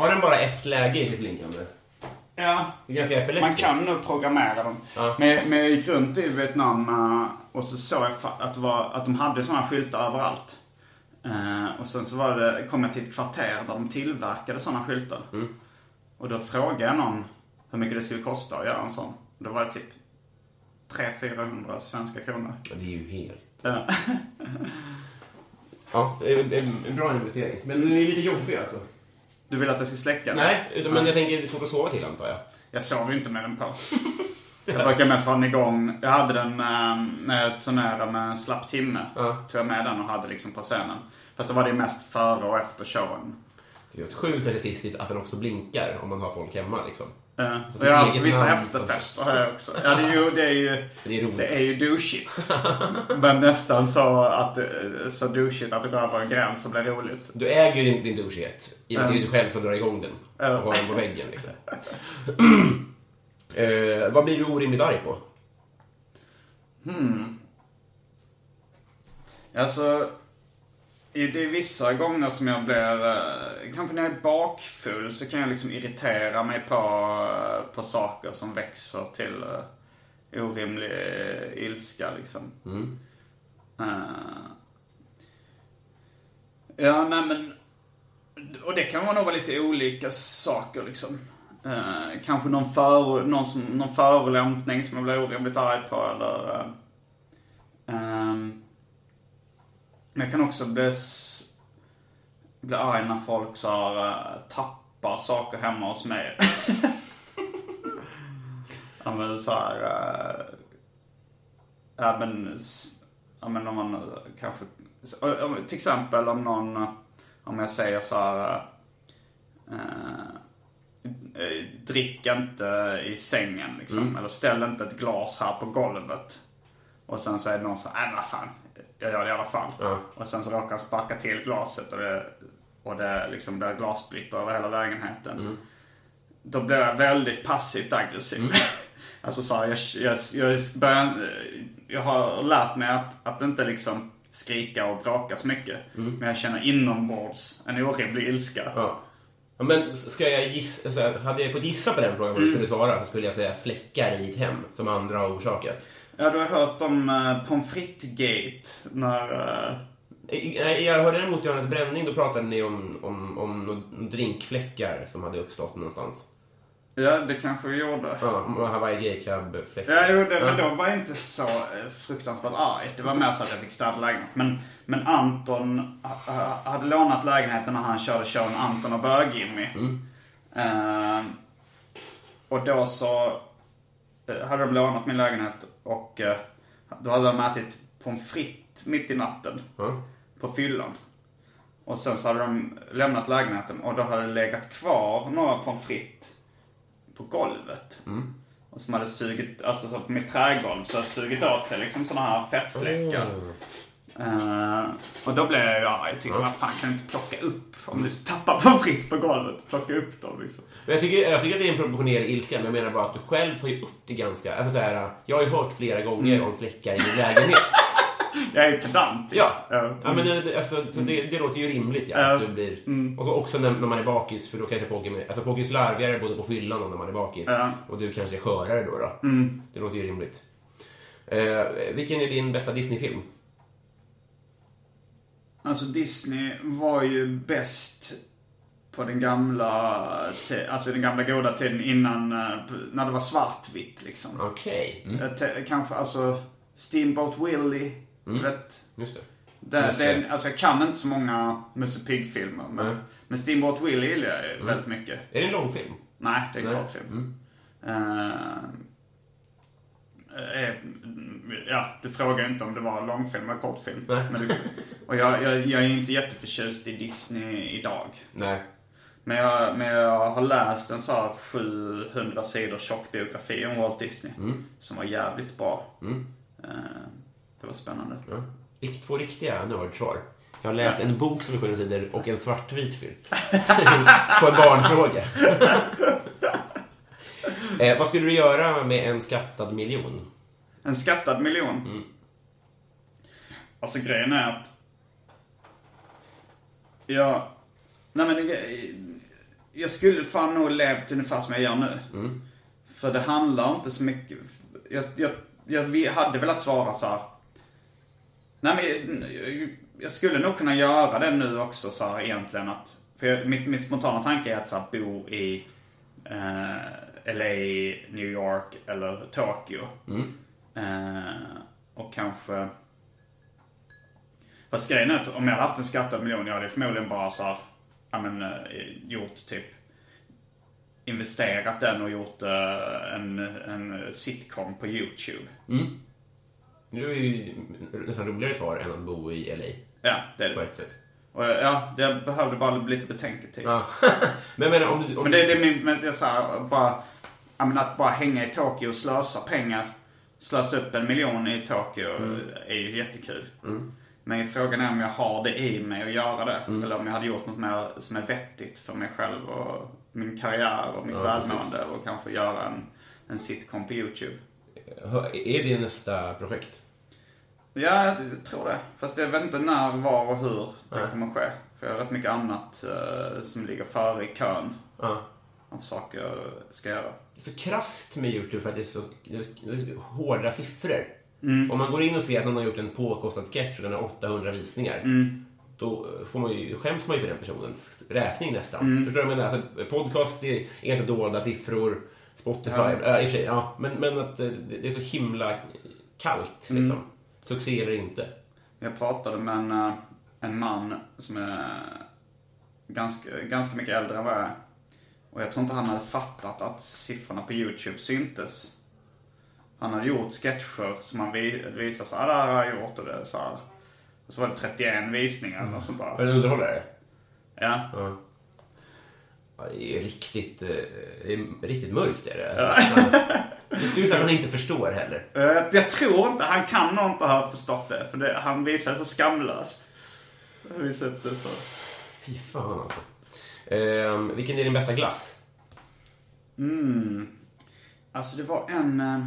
Har den bara ett läge i sitt blinkande? Ja, Det är ganska man epileptiskt. kan nog programmera dem. Ja. Men, men jag gick runt i Vietnam eh, och så såg jag att, var, att de hade sådana skyltar överallt. Eh, och sen så var det, kom jag till ett kvarter där de tillverkade sådana skyltar. Och då frågade jag någon hur mycket det skulle kosta att göra en sån. Då var det typ 300-400 svenska kronor. Ja, Det är ju helt... Ja. Ja, det är en, en bra investering. Men den är lite jobbig alltså. Du vill att jag ska släcka den? Nej, utan- men jag tänker det är svårt att sova till antar jag. Jag sov ju inte med den på. Jag brukar mest ha den igång. Jag hade den när jag turnerade med Slapp Timme. Ja. Tog jag med den och hade liksom på scenen. Fast så var det mest före och efter showen. Det är ju sjukt narcissistiskt att den också blinkar om man har folk hemma liksom. Ja. Så jag har haft vissa efterfester har jag också. Ja, det är ju, det är ju, Det är roligt. det är ju douchigt. Men nästan så att det- så douchigt att det går över en gräns och blir roligt. Du äger ju din, din douchighet. I och med att det är du själv som drar igång den. Och har den på väggen liksom. eh, vad blir du orimligt arg på? Alltså, i- det är vissa gånger som jag blir, eh, kanske när jag är bakfull så kan jag liksom irritera mig på, eh, på saker som växer till eh, orimlig ilska liksom. Eh, ja, nej men, och det kan nog vara lite olika saker liksom. Eh, kanske någon, för, någon, som, någon förolämpning som jag blir orimligt arg på eller eh, ehm, men jag kan också bli, bli arg när folk så här, eh, tappar saker hemma hos mig. ja men så här, eh, ja men, ja men om man eh, kanske, till exempel om någon, om jag säger så här, eh, drick inte i sängen liksom. Eller ställ inte ett glas här på golvet. Och sen säger någon så här, nej vad fan, jag gör det i alla fall. Ja. Och sen så råkar han sparka till glaset och det, och det liksom blir glassplitter över hela lägenheten. Då blir jag väldigt passivt aggressiv. alltså så här, jag, jag, jag, börjar, jag har lärt mig att, att inte liksom skrika och bråka så mycket. Men jag känner inombords en orimlig ilska. Ja. Ja, Men ska jag gissa, alltså, hade jag fått gissa på den frågan vad du skulle svara så skulle jag säga fläckar i ett hem som andra har orsakat. Ja, du har hört om uh, pommes frites-gate. När... eh, Eh, Jag hörde däremot Johannes Bränning, då pratade ni om, om, om drinkfläckar som hade uppstått någonstans. ja, det kanske vi gjorde. Ja, Hawaii Gay Club-fläckar. Ja, jo, det, men då var jag inte så fruktansvärt arg. Det var mer så att jag fick städa lägenheten. Men, men Anton ha- ha- hade lånat lägenheten när han körde showen Anton och Bög-Jimmy. Eh, och då så hade de lånat min lägenhet och eh, då hade de ätit pommes frites mitt i natten. Ja. På fyllan. Och sen så hade de lämnat lägenheten och då hade det legat kvar några pommes frites på golvet. Och som hade sugit, alltså så på mitt trägolv så hade sugit åt sig liksom såna här fettfläckar. Eh, och då blev jag ju arg. Jag tyckte, vad fan kan du inte plocka upp? Om du tappar pommes frites på golvet, plocka upp dem liksom. Men jag tycker, jag tycker att det är en proportionerlig ilska, men jag menar bara att du själv tar ju upp det ganska... Alltså så här, jag har ju hört flera gånger om fläckar i min lägenhet. Jag är pedantisk. Ja. Ja, men det, alltså, så det, det låter ju rimligt ja, att du blir... Och så också när, när man är bakis, för då kanske folk är med, alltså folk är slarvigare både på fyllan och när man är bakis. Och du kanske är skörare då. då. Det låter ju rimligt. Eh, vilken är din bästa Disney-film? Alltså Disney var ju bäst på den gamla, alltså den gamla goda tiden innan, eh, när det var svartvitt liksom. Okej. Mm. Jag te- Kanske, alltså Steamboat Willie, vet. Just det. Musse. det, alltså jag kan inte så många Musse Pigg-filmer. Men, Nej. men Steamboat Willie gillar jag ju väldigt mycket. Är det en långfilm? Nej, det är en Nej. kortfilm. Eh, eh, ja, du frågar inte om det var långfilm eller kortfilm. Men du, och jag, jag, jag är inte jätteförtjust i Disney idag. Nej. Men jag, men jag har läst en så här 700 sidor tjock biografi om Walt Disney. Som var jävligt bra. Eh, det var spännande. Ja. Två riktiga nördsvar. Jag har läst en bok som är 700 sidor och en svartvit film. på en barnfråga. eh, vad skulle du göra med en skattad miljon? En skattad miljon. Alltså grejen är att... Jag... Nej men jag, skulle fan nog levt ungefär som jag gör nu. För det handlar inte så mycket... Jag, jag, jag hade velat svara så här. Nej men jag, jag skulle nog kunna göra det nu också så här egentligen att... För jag, mitt, mitt spontana tanke är att så här, bo i eh, LA, New York eller Tokyo. Eh, och kanske... Fast grejen är att om jag hade haft en skattad miljon, jag hade förmodligen bara så här, ja men, eh, gjort typ investerat den och gjort eh, en, en sitcom på YouTube. Det är ju nästan roligare svar än att bo i LA. Ja, det är På det. ett sätt. Och ja, jag behövde bara lite betänketid. Ja. men, men om du... Om Men det, det är min, men det är så här, bara, jag menar, att bara hänga i Tokyo och slösa pengar, slösa upp en miljon i Tokyo är ju jättekul. Men frågan är om jag har det i mig att göra det. Eller om jag hade gjort något mer som är vettigt för mig själv och min karriär och mitt Ja, välmående. Och kanske göra en, en sitcom på YouTube. Är det nästa projekt? Ja, jag tror det. Fast jag vet inte när, var och hur det kommer ske. För jag har rätt mycket annat eh, som ligger före i kön Ja. av saker jag ska göra. Det är så krasst med YouTube för att det är så, det är det är så hårda siffror. Om man går in och ser att någon har gjort en påkostad sketch och den har 800 visningar. Då får man ju, skäms man ju för den personens räkning nästan. Förstår du vad jag menar? Alltså, podcast det är ganska dolda siffror. Spotify, ja. i och för sig, ja. Men, men att eh, det det är så himla kallt liksom. Succé eller inte. Jag pratade med en, eh, en man som är ganska, ganska mycket äldre än vad jag är. Och jag tror inte han hade fattat att siffrorna på YouTube syntes. Han hade gjort sketcher som han vi, visade så här, "Ah, det här har jag gjort och det så här. Och så var det 31 visningar och så bara. Är det en underhållare? Ja. Ja. Ja, det är riktigt, eh, det är riktigt mörkt är det. Alltså, Det skulle säga att han inte förstår heller. Eh, Jag tror inte, han kan nog inte ha förstått det. För det, han visade så skamlöst. Han visade upp det så. Fy fan alltså. Ehm, vilken är din bästa glass? Alltså det var en eh,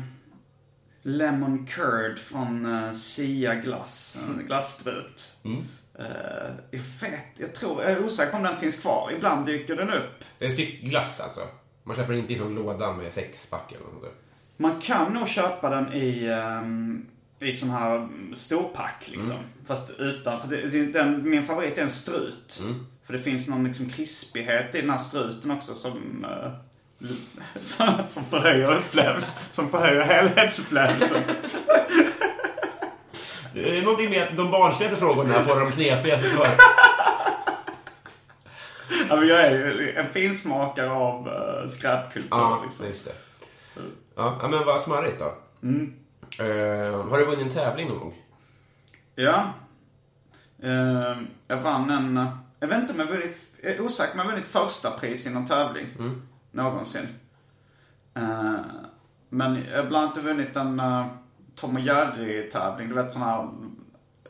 Lemon curd från uh, Sia glass. En glasstrut. Eh, jag vet, jag tror, jag är osäker om den finns kvar. Ibland dyker den upp. Det är en styck glass alltså. Man köper inte i en låda med sexpack eller något sånt. Man kan nog köpa den i, um, i sån här storpack liksom. Fast utan, för det, den, min favorit är en strut. För det finns någon liksom krispighet i den här struten också som, eh, som, förhöjer upplevelsen. Som förhöjer helhetsupplevelsen. Det är någonting med att de barnsligaste frågorna får de knepigaste svaren. Ja, men jag är ju en finsmakare av uh, skräpkultur Ja, liksom. just det. Ja, men vad smarrigt då. Ehm, har du vunnit en tävling någon gång? Ja. Eh, jag vann en... Jag vet inte om jag vunnit... Jag är osäker om jag vunnit första pris i någon tävling. Någonsin. Eh, men jag har bland annat vunnit en uh, Tom och Jerry-tävling. Du vet sån här...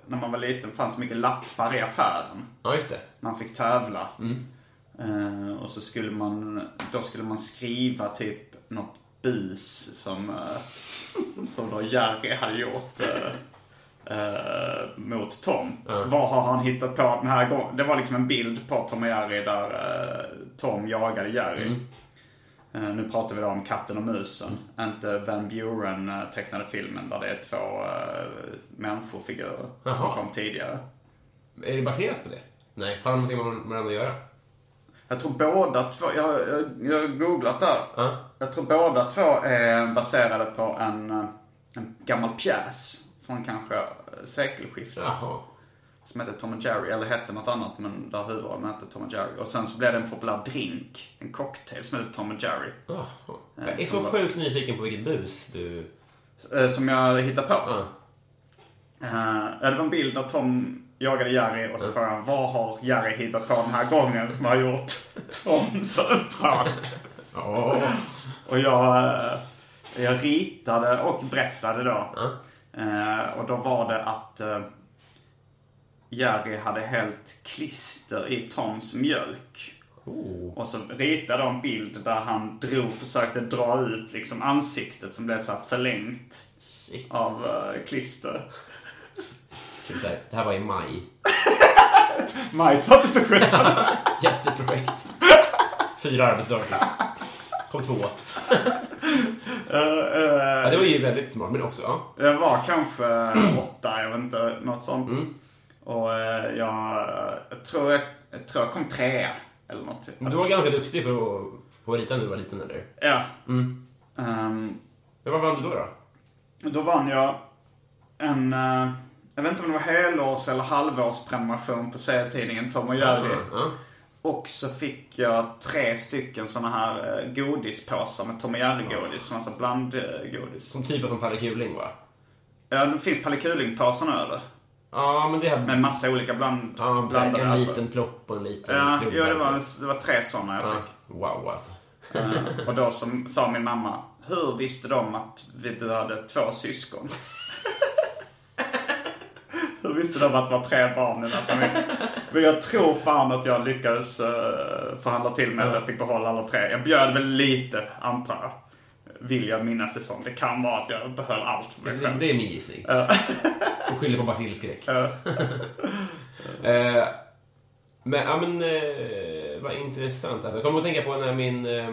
När man var liten fanns mycket lappar i affären. Ja, just det. Man fick tävla. Eh, och så skulle man... Då skulle man skriva typ något bus som... eh, som då Jerry hade gjort. eh, eh, mot Tom. Vad har han hittat på den här gången? Det var liksom en bild på Tom och Jerry där eh, Tom jagade Jerry. Eh, nu pratar vi då om Katten och musen. Inte Van Buren eh, tecknade filmen där det är två uh, människofigurer som Jaha. kom tidigare. Är det baserat på det? Nej. Har det någonting med varandra att göra? Jag tror båda två, jag, har googlat där. Ja. Jag tror båda två är baserade på en, eh, en gammal pjäs från kanske eh, sekelskiftet. Jaha. Som hette Tom och Jerry, eller hette något annat men där huvudrollen hette Tom och Jerry. Och sen så blev det en populär drink, en cocktail som hette Tom och Jerry. Jaha. Jag är så var- sjukt nyfiken på vilket bus du... Eh, Som jag hittade på. Eh, ja, det var en bild där Tom jagade Jerry och så frågade han vad har Jerry hittat på den här gången som har gjort Tom så upprörd? Och jag, jag ritade och berättade då. Eh, och då var det att Jerry hade hällt klister i Toms mjölk. Och så ritade de en bild där han drog, försökte dra ut liksom ansiktet som blev så förlängt av eh, klister. Typ det här var i maj. Maj 2017. Jätteprojekt. Fyra arbetsdagar. Kom två. Ja, det var ju väldigt smart, men också... Ja. Jag var kanske åtta, jag vet inte, något sånt. Och eh, jag, jag, tror jag, jag tror jag kom trea. Eller något. Men du var ganska duktig för att, på att rita när du var liten, eller? Ja. Mm. Men vad vann du då? då? då vann jag en, eh, jag vet inte om det var helårs eller halvårsprenumeration på serietidningen Tom och Jerry. Ja. Och så fick jag tre stycken såna här eh, godispåsar med Tom och Jerry-godis. Såna här blandgodis. Som typ av som Palle Kuling, va? Ja, det finns Palle Kuling-påsar nu eller? Ja, men det hade... Med massa olika bland, ja, blandade. en alltså. liten plopp och en liten Ja, klubba. jo, det, var, det var tre sådana jag Ja, fick. Wow, alltså. Eh, och då som, sa min mamma, hur visste de att vi- du hade två syskon? hur visste de att det var tre barn i den här familjen? Men jag tror fan att jag lyckades uh, förhandla till mig att jag fick behålla alla tre. Jag bjöd väl lite, antar jag. Vill jag minnas det som. Det kan vara att jag behöll allt för mig Det, själv. det är min gissning. Och skyller på basilskräck. Eh, men, ja men, eh, vad intressant. Alltså, jag kommer att tänka på när min... Eh,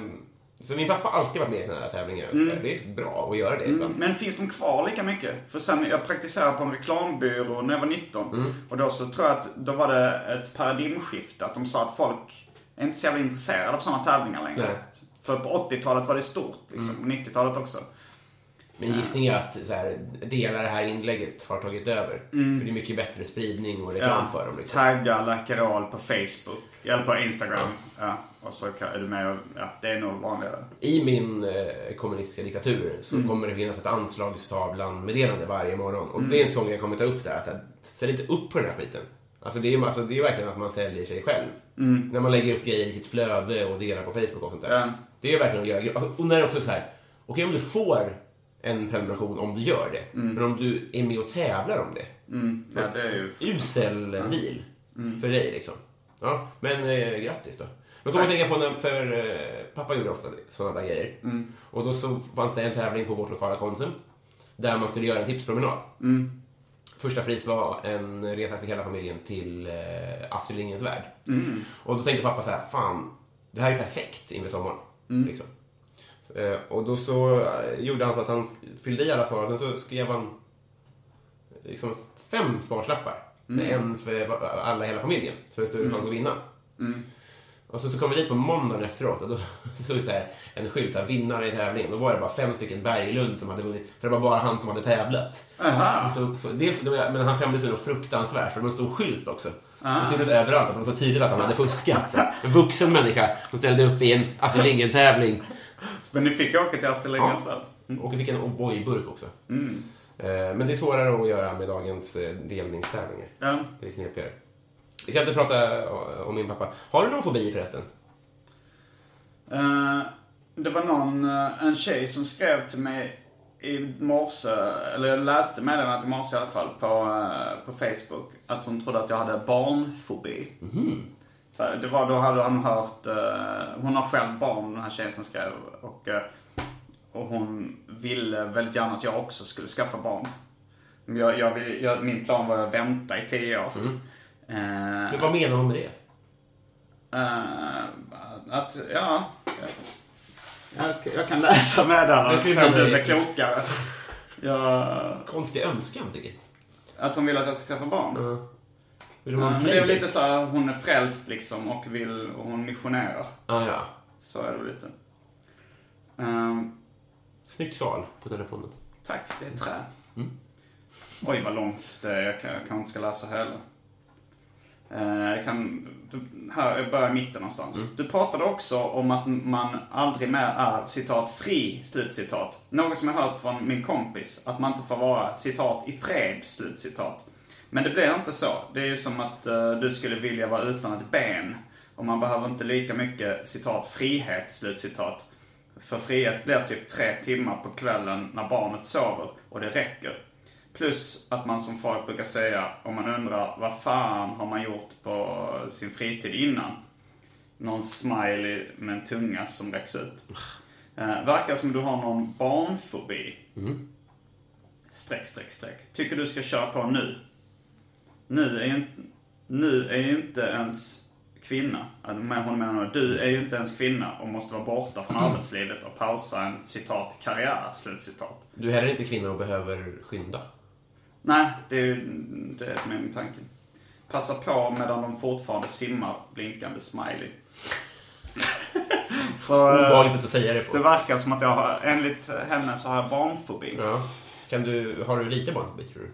för min pappa har alltid varit med i sådana här tävlingar. Det är bra att göra det ibland. Men finns de kvar lika mycket? För sen, jag praktiserade på en reklambyrå när jag var 19. Mm. Och då så tror jag att då var det ett paradigmskifte. Att de sa att folk är inte så jävla intresserade av sådana tävlingar längre. Nej. För på 80-talet var det stort, liksom. Mm. På 90-talet också. Min gissning är att så här, delar det här inlägget har tagit över. För det är mycket bättre spridning och reklam för dem. Liksom. Tagga Läkerol på Facebook. Eller på Instagram. Ja. Och så är du med och, ja, det är nog vanligare. I min eh, kommunistiska diktatur så Mm. kommer det finnas ett anslagstavlan-meddelande varje morgon. Och Mm. det är en sång jag kommer ta upp där. Att ställ inte upp på den här skiten. Alltså det är alltså, det är verkligen att man säljer sig själv. När man lägger upp grejer i sitt flöde och delar på Facebook och sånt där. Mm. Det är verkligen att göra alltså, Och när det också är så här. Okej om du får en prenumeration om du gör det. Men om du är med och tävlar om det. Mm. Ja, det är ju... Usel deal Mm. för dig liksom. Ja, men eh, grattis då. Men kom att tänka på när, för eh, pappa gjorde ofta sådana där grejer. Mm. Och då så fanns det en tävling på vårt lokala Konsum. Där man skulle göra en tipspromenad. Mm. Första pris var en resa för hela familjen till eh, Astrid Lindgrens Värld. Mm. Och då tänkte pappa så här, fan, det här är perfekt inför sommaren. Mm. Liksom. Eh, och då så eh, gjorde han så att han fyllde i alla svar och sen så skrev han liksom fem svarslappar. Mm. en för alla hela familjen. Så det stod Mm. chans att vinna. Och så, så kom vi dit på måndagen efteråt och då stod det så här, en skylt här, vinnare i tävlingen. Då var det bara fem stycken Berglund som hade vunnit. För det var bara han som hade tävlat. Aha. Så, så, dels, det var, men han skämdes ju nog fruktansvärt för det var en stor skylt också. Ah. Det syntes överallt att det var så tydligt att han hade fuskat. Så här, En vuxen människa som ställde upp i en Astrid Lindgren-tävling. Men ni fick åka till Astrid Lindgrens Värld? Och vi fick en O'boy-burk också. Mm. Eh, Men det är svårare att göra med dagens eh, delningstävlingar. Ja. Det är knepigare. Vi ska inte prata eh, om min pappa. Har du någon fobi förresten? Eh, det var någon, eh, en tjej som skrev till mig i morse, eller jag läste meddelandet i morse i alla fall på, på Facebook, att hon trodde att jag hade barnfobi. För det var, då hade han hört, eh, hon har själv barn den här tjejen som skrev. Och, eh, och hon ville väldigt gärna att jag också skulle skaffa barn. Jag, jag, jag, min plan var att vänta i tio år. Eh, Men vad menar hon med det? Eh, att, ja. Jag, jag kan läsa Det så att finner du blir klokare. Jag, Konstig önskan, tycker jag. att hon vill att jag ska skaffa barn. Ja. Vill ha en men det är väl lite så här, hon är frälst liksom och vill, och hon missionerar. Ah, ja. Så är det väl lite. Ehm, Snyggt skal på telefonen. tack, det är trä. Mm. Oj vad långt det är. Jag kan- kanske inte ska läsa heller. Eh, Jag kan, här, jag börjar i mitten någonstans. Mm. Du pratade också om att man aldrig mer är citat fri, slutcitat. Något som jag hört från min kompis, att man inte får vara citat i fred, slutcitat. Men det blir inte så. Det är ju som att eh, du skulle vilja vara utan ett ben. Och man behöver inte lika mycket citat frihet, slutcitat. För frihet blir typ tre timmar på kvällen när barnet sover och det räcker. Plus att man som folk brukar säga, om man undrar vad fan har man gjort på sin fritid innan? Någon smiley med en tunga som räcks ut. Eh, verkar som du har någon barnfobi. Streck, streck, streck. Tycker du ska köra på nu. Nu är ju inte, nu är ju inte ens kvinna. Men Hon menar du är ju inte ens kvinna och måste vara borta från arbetslivet och pausa en citat karriär, slutcitat. Du är heller inte kvinna och behöver skynda. Nej, det är ju det är med min tanke. Passa på medan de fortfarande simmar, blinkande smiley. Så eh, Obehagligt att säga det på. det verkar som att jag har, enligt henne så har jag barnfobi. Ja. Kan du, har du lite barnfobi, tror du?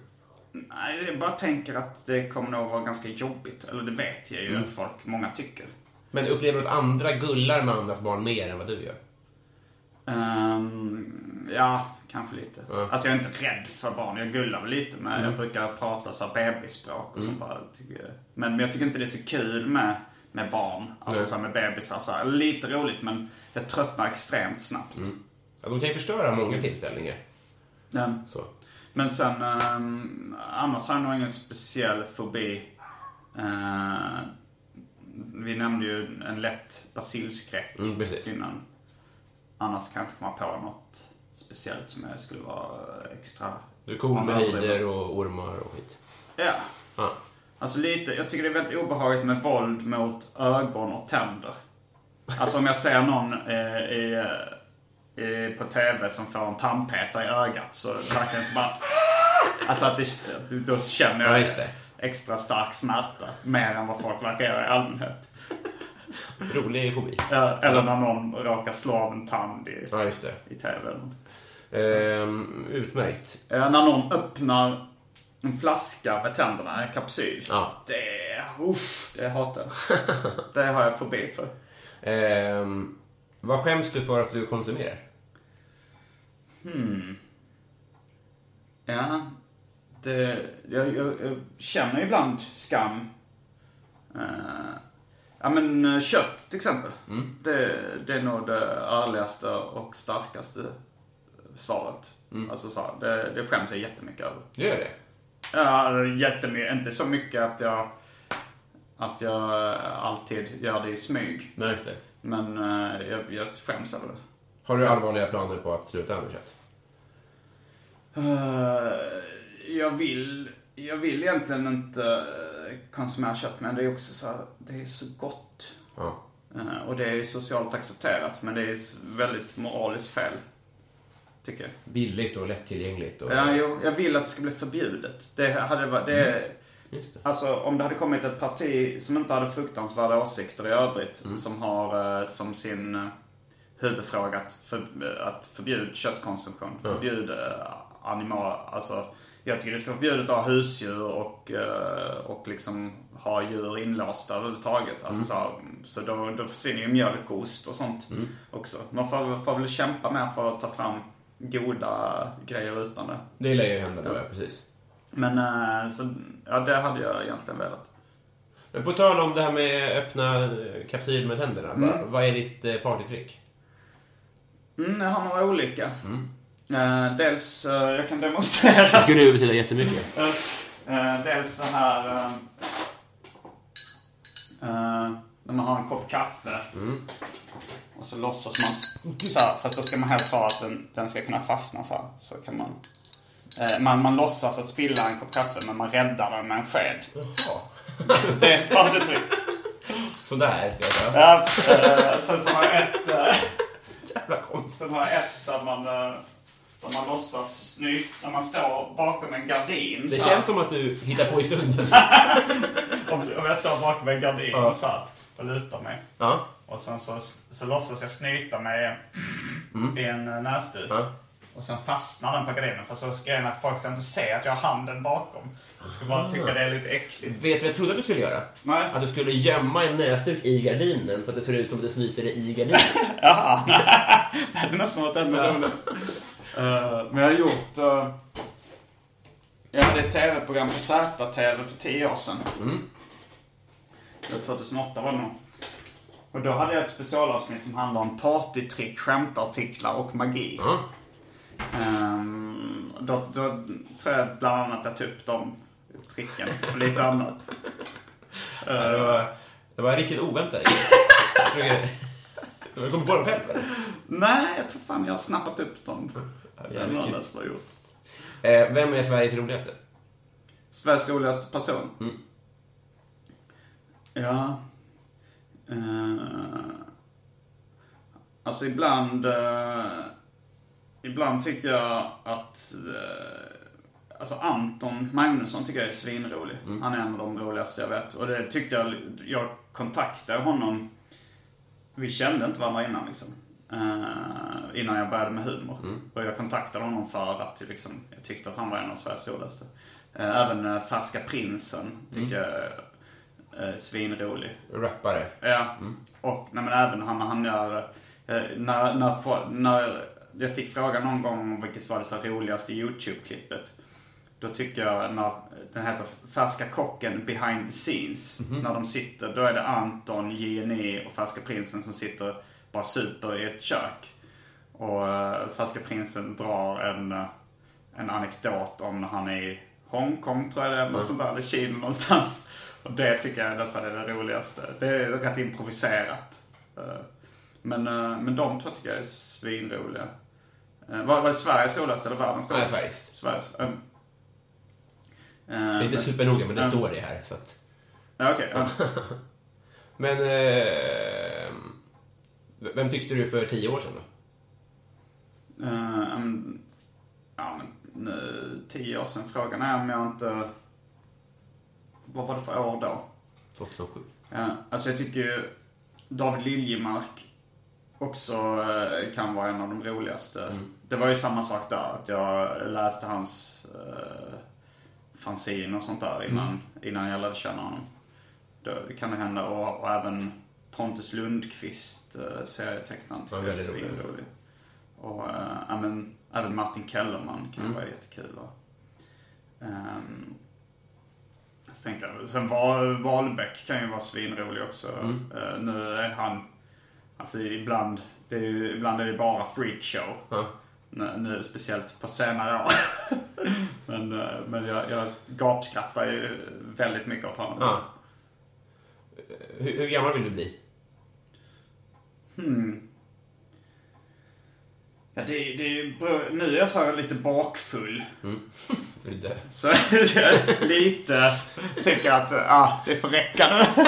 Nej, jag bara tänker att det kommer nog vara ganska jobbigt. Eller det vet jag ju Mm. att folk, många tycker. Men upplever du att andra gullar med andras barn mer än vad du gör? Ehm, ja, kanske lite. Ja. Alltså jag är inte rädd för barn. Jag gullar väl lite med. Jag brukar prata så här bebisspråk och sånt där. Tycker- Men, men jag tycker inte det är så kul med, med barn. Alltså Nej. så med bebisar. Så här. Lite roligt men jag tröttnar extremt snabbt. Ja, de kan ju förstöra många tillställningar. Men, Så. men sen, ehm, annars har jag nog ingen speciell fobi. Eh, vi nämnde ju en lätt basilskräck Mm, precis. innan. Annars kan jag inte komma på något speciellt som jag skulle vara extra... Du cool med höjder och ormar och skit. Ja. Ja. Alltså lite, jag tycker det är väldigt obehagligt med våld mot ögon och tänder. Alltså om jag ser någon eh, i, i, på TV som får en tandpetare i ögat så verkligen så bara... Alltså att det, då känner Ja, jag det. extra stark smärta. Mer än vad folk verkar göra i allmänhet. Rolig fobi. Ja, Eller när någon råkar slå av en tand i, Ja, i TV eller något. Ehm, utmärkt. Eh, När någon öppnar en flaska med tänderna, en kapsyl. Ja. Det, usch, det hatar jag. Det har jag fobi för. Ehm, vad skäms du för att du konsumerar? Ja, det, jag, jag, jag känner ibland skam. Eh, ja men eh, kött till exempel. Det, det är nog det ärligaste och starkaste svaret. Alltså så, det, det skäms jag jättemycket över. Gör det? Ja, jättemycket. Inte så mycket att jag, att jag alltid gör det i smyg. Nej, just det. Men eh, jag, jag skäms över det. Har du allvarliga planer på att sluta med kött? Eh, jag vill, jag vill egentligen inte eh, konsumera kött, men det är också så det är så gott. Ja. Och det är socialt accepterat, men det är väldigt moraliskt fel. Tycker jag. Billigt och lättillgängligt. Och... Ja, jo, jag vill att det ska bli förbjudet. Det hade varit, det, Just det. Alltså om det hade kommit ett parti som inte hade fruktansvärda åsikter i övrigt. Som har eh, som sin eh, huvudfråga att, för, att förbjuda köttkonsumtion. Förbjuda eh, animal, alltså jag tycker det ska vara förbjudet att ha husdjur och, eh, och liksom ha djur inlåsta överhuvudtaget. Alltså så, så då, då försvinner ju mjölk och ost och sånt också. Man får, får väl kämpa mer för att ta fram goda grejer utan det. Det lär ju hända då, ja. Precis. Men eh, så, ja det hade jag egentligen velat. Men på tal om det här med öppna kapsyl med tänderna. Vad, vad är ditt eh, partytrick? Mm, jag har några olika. Eh, dels, eh, jag kan demonstrera. Det skulle ju betyda jättemycket. Eh, dels så här... när man har en kopp kaffe. Och så låtsas man så här, fast då ska man helst ha att den, den ska kunna fastna så här. Så kan man... eh, man, man låtsas att spilla en kopp kaffe men man räddar den med en sked. Jaha. Det är ett. Sådär. Ja. Eh, sen så har jag ett... eh, Jävla konstigt. Sen har jag ett där man, eh, där man låtsas snyta, när man står bakom en gardin. Det känns som att du hittar på i stunden. Om, om jag står bakom en gardin Ja. så här, och lutar mig. Ja. Och sen så, så låtsas jag snyta mig i en eh, näsduk. Ja. Och sen fastnar den på gardinen. För så ska jag att folk ska inte se att jag har handen bakom. De ska bara tycka det är lite äckligt. Vet du vad jag trodde att du skulle göra? Nej. Att du skulle gömma en näsduk i gardinen så att det ser ut som att du snyter dig i gardinen. Jaha. det hade nästan varit ännu roligare. Eh, men jag har gjort... eh, jag hade ett tv-program på ZTV för tio år sedan. Var 2008 var det nog. Och då hade jag ett specialavsnitt som handlade om partytrick, skämtartiklar och magi. Ja. Ehm, då, då tror jag bland annat jag tog upp de tricken och lite annat. Det var, det var riktigt oväntat. Jag- Du kom på dem själv eller? Nej, jag tror fan jag har snappat upp dem. Jävligt kul. som har gjort. Eh, Vem är Sveriges roligaste? Sveriges roligaste person? Mm. Ja. Uh, alltså ibland... eh, ibland tycker jag att... eh, alltså Anton Magnusson tycker jag är svinrolig. Han är en av de roligaste jag vet. Och det tyckte jag... Jag kontaktade honom... Vi kände inte varandra innan liksom. Eh, innan jag började med humor. Och jag kontaktade honom för att liksom, jag tyckte att han var en av Sveriges roligaste. Eh, även uh, Färska Prinsen tycker jag uh, svinrolig. Rappare. Ja. Och nej, men även han när han gör Eh, när, när, när jag fick frågan någon gång om vilket var det så roligaste YouTube-klippet. Då tycker jag när den heter Färska kocken behind the scenes. När de sitter, då är det Anton, JNE och Färska prinsen som sitter bara super i ett kök. Och uh, Färska prinsen drar en, eh, en anekdot om när han är i Hongkong tror jag det är, eller sånt där, eller Kina någonstans. Och det tycker jag nästan är det roligaste. Det är rätt improviserat. Eh, Men, eh, men de två tycker jag är svinroliga. Eh, Var, var det Sveriges roligaste eller världens Nej, roligaste? Sveriges. Sveriges. eh. Det är inte supernoga, men det står det här. Så att... Ja, okej. ja. Men... Eh, vem tyckte du för tio år sedan då? Eh, um, ja, men nu, tio år sedan. Frågan är om jag inte... Vad var det för år då? 2007? Ja, alltså jag tycker ju David Liljemark också eh, kan vara en av de roligaste. Det var ju samma sak där, att jag läste hans uh, fanzine och sånt där innan, innan jag lärde känna honom. Då kan det hända. Och, och även Pontus Lundqvist, uh, serietecknaren, är väldigt rolig. Och uh, även, även Martin Kellerman kan vara jättekul. Och, ehm, jag tänker, sen Val, Wahlbeck kan ju vara svinrolig också. Eh, nu är han, alltså ibland, det är ju, ibland är det bara freakshow. Ja. Nu, nu speciellt på senare år. men eh, men jag, jag gapskrattar ju väldigt mycket åt honom. Ja. Hur, hur gammal vill du bli? Ja, det, det nu är jag så här lite bakfull. Dö? Så lite tycker att ah, det får räcka nu.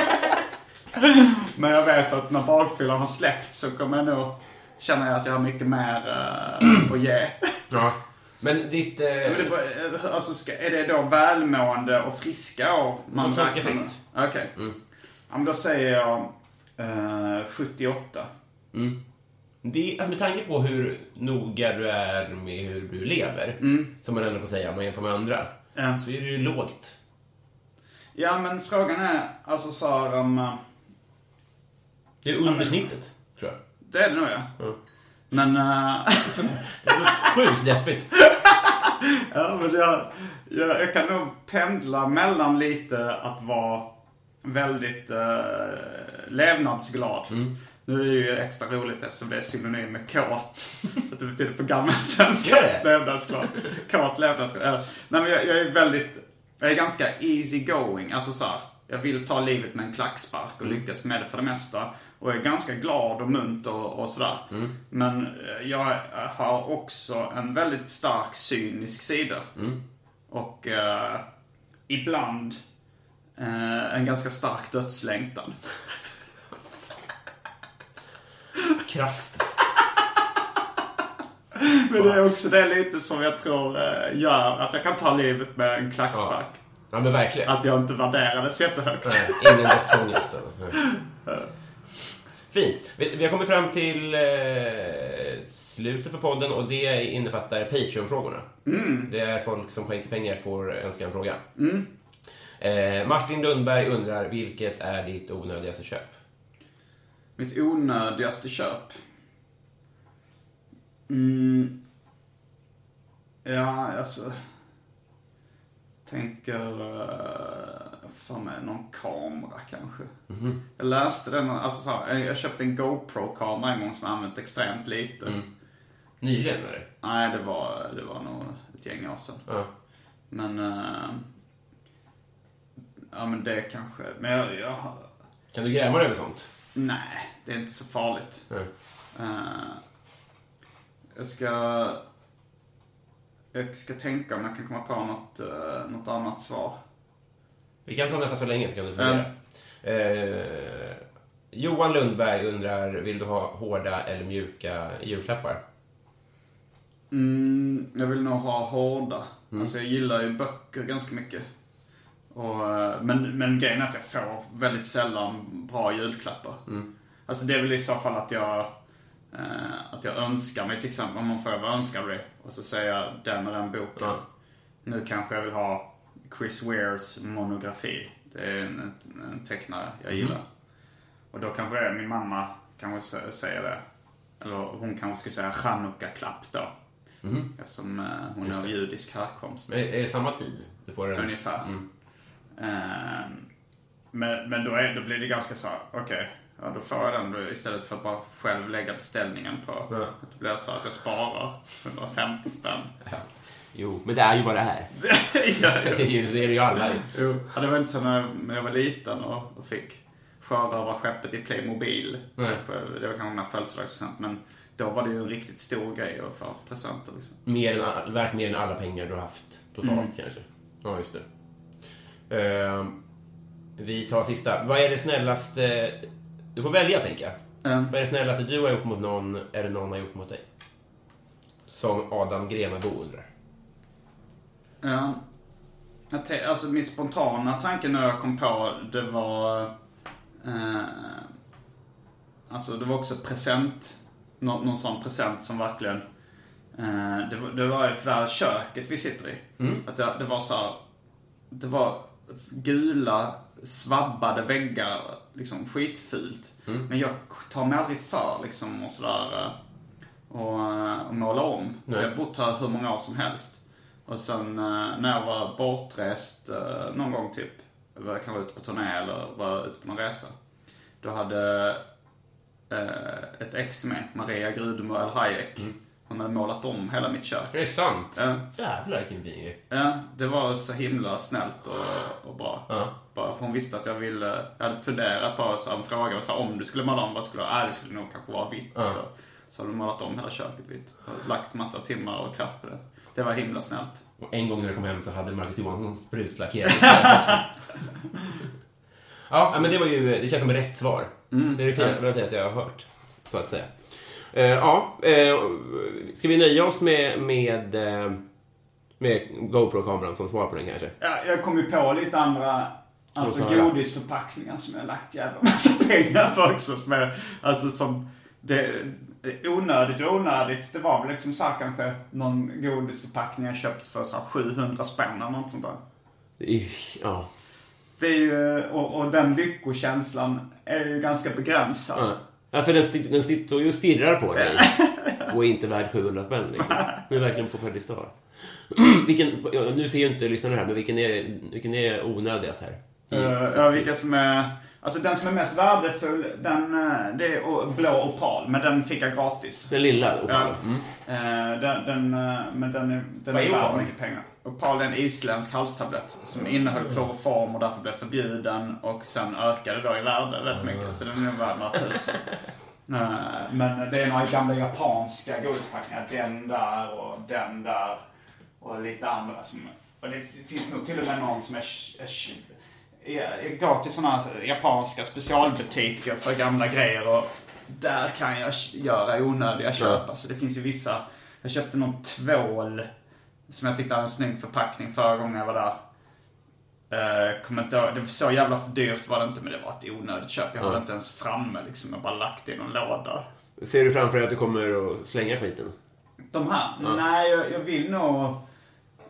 Men jag vet att när bakfyllan har släppt så kommer jag nog känna att jag har mycket mer uh, att ge. Ja. Men ditt... Eh, Men det, bara- alltså, ska, är det då välmående och friska år man räknar fritt. Okej. Ja, men då säger jag eh, 78. Det, alltså med tanke på hur noga du är med hur du lever, som man ändå får säga om man jämför med andra, Ja. så är det ju lågt. Ja, men frågan är alltså så här om... eh, Det är under snittet, tror jag. det är det nog ja. Men... eh, Det låter sjukt deppigt. Ja, men jag, jag, jag kan nog pendla mellan lite att vara väldigt eh, levnadsglad. Nu är det ju extra roligt eftersom det är synonym med kåt. Att det betyder på gammalsvenska levnadsglad. Kåt, levnadsglad. Eller, nej, men jag, jag är väldigt, jag är ganska easy going. Alltså så här, jag vill ta livet med en klackspark och lyckas med det för det mesta. Och är ganska glad och munter och, och sådär. Men eh, jag har också en väldigt stark cynisk sida. Och eh, ibland eh, en ganska stark dödslängtan. Krasst. Men det är också det lite som jag tror eh, gör att jag kan ta livet med en klackspark. Ja, men verkligen. Att jag inte värderades jättehögt. Nej, ingen dödsångest. Nej. Fint. Vi, vi har kommit fram till eh, slutet på podden och det innefattar Patreon-frågorna. Det är folk som skänker pengar får önska en fråga. Eh, Martin Lundberg undrar, vilket är ditt onödigaste köp? Mitt onödigaste köp? Mm. Ja, alltså... Tänker... Uh, för mig någon kamera kanske. Jag läste den, alltså så här, jag köpte en GoPro-kamera en gång som jag använt extremt lite. Nyligen, eller? Nej, det var, det var nog ett gäng år sedan. Ja. Men... eh, ja, men det kanske... Men jag, jag... Kan du gräma dig över sånt? Nej, det är inte så farligt. Nej. Eh, jag ska... Jag ska tänka om jag kan komma på något, eh, något annat svar. Vi kan ta nästa så länge så kan du fundera. Eh, Johan Lundberg undrar, vill du ha hårda eller mjuka julklappar? Mm, jag vill nog ha hårda. Alltså jag gillar ju böcker ganska mycket. Och, eh, men, men grejen är att jag får väldigt sällan bra julklappar. Alltså det är väl i så fall att jag, eh, att jag önskar mig till exempel, om någon frågar vad önskar du? Och så säger jag den och den boken. Ja. Nu kanske jag vill ha Chris Wares monografi. Det är en, en tecknare jag gillar. Och då kanske det är min mamma kanske sä- säger det. eller hon kanske skulle säga chanukka-klapp då. Eftersom eh, hon är av judisk härkomst. Är, är det samma tid du får den? Ungefär. Ehm, men men då, är, då blir det ganska så okej. ja, då får jag den då, istället för att bara själv lägga beställningen på. Ja. Att det blir så att jag sparar 150 spänn. Jo, men det är ju vad det är. ja, Det är ju, det är ju alla. jo. Ja, det var inte så när när jag var liten och, och fick sjörövarskeppet i Playmobil. Nej. Det var kanske en födelsedagspresent. Men då var det ju en riktigt stor grej att få presenter. Liksom. Mer än, värt mer än alla pengar du har haft totalt Mm. kanske. Ja, just det. Ehm, vi tar sista. Vad är det snällaste... Du får välja, tänker jag. Mm. Vad är det snällaste du har gjort mot någon, eller någon har gjort mot dig? Som Adam Grenabo undrar. Ja. Jag te- alltså min spontana tanke när jag kom på det var... Eh, alltså det var också present. Nå- någon sån present som verkligen... Eh, det, var, det var ju för det här köket vi sitter i. Att det, det var så här, Det var gula svabbade väggar. Liksom skitfult. Men jag tar mig aldrig för liksom och sådär. eh, Och, eh, och måla om. Så Nej. jag har bott här hur många år som helst. Och sen eh, när jag var bortrest eh, någon gång typ, var jag kanske ute på turné eller var ute på någon resa. Då hade eh, ett ex till mig, Maria Grudemöll Hayek, hon hade målat om hela mitt kök. Är det sant? Ja. Jävlar vilken fin grej. Ja, det var så himla snällt och, och bra. Ja. Bara för hon visste att jag ville, jag hade funderat på, så hon frågade så om du skulle måla om, vad skulle jag, äh, det skulle nog kanske vara vitt. Ja. Då. Så hade hon målat om hela köket vitt. Och lagt massa timmar och kraft på det. Det var himla snällt. Och en gång när jag kom hem så hade Marcus Johansson sprutlackerat också. Ja, men det var ju, det känns som rätt svar. Det är det fina- det finaste jag har hört, så att säga. Eh, ja, eh, ska vi nöja oss med, med, eh, med GoPro-kameran som svar på den kanske? Ja, jag kom ju på lite andra alltså godisförpackningar som jag lagt jävla massa pengar på också. Som är, alltså som, det, onödigt och onödigt. Det var väl liksom så här kanske någon godisförpackning jag köpt för så här 700 spänn eller något sånt där. Ja. Det är ju, och, och den lyckokänslan är ju ganska begränsad. Ja. Ja, för den, den står ju och stirrar på dig och är inte värd 700 spänn. Liksom. Den är verkligen på pedestal. vilken, ja, nu ser ju inte lyssnarna det här, men vilken är, vilken är onödigast här? Uh, ja, vilka som är... Alltså den som är mest värdefull, den, eh, det är blå opal. Men den fick jag gratis. Den lilla opalen? Ja. Mm. Den, den, eh, men den är, den är, är värd mycket pengar. Opal är en isländsk halstablett som innehöll kloroform och därför blev förbjuden. Och sen ökade då i värde rätt mycket. Ah. Så den är värd några tusen. Men det är några gamla japanska godisförpackningar. Den där och den där. Och lite andra som... Och det finns nog till och med någon som är, är 20 gå till sådana japanska specialbutiker för gamla grejer och där kan jag göra onödiga köp. Ja. Alltså det finns ju vissa. Jag köpte någon tvål som jag tyckte hade en snygg förpackning förra gången jag var där. Eh, kommer inte. Det var så jävla för dyrt var det inte men det var ett onödigt köp. Jag ja. höll inte ens framme liksom. Jag bara lagt det i någon låda. Ser du framför dig att du kommer att slänga skiten? De här? Ja. Nej, jag, jag vill nog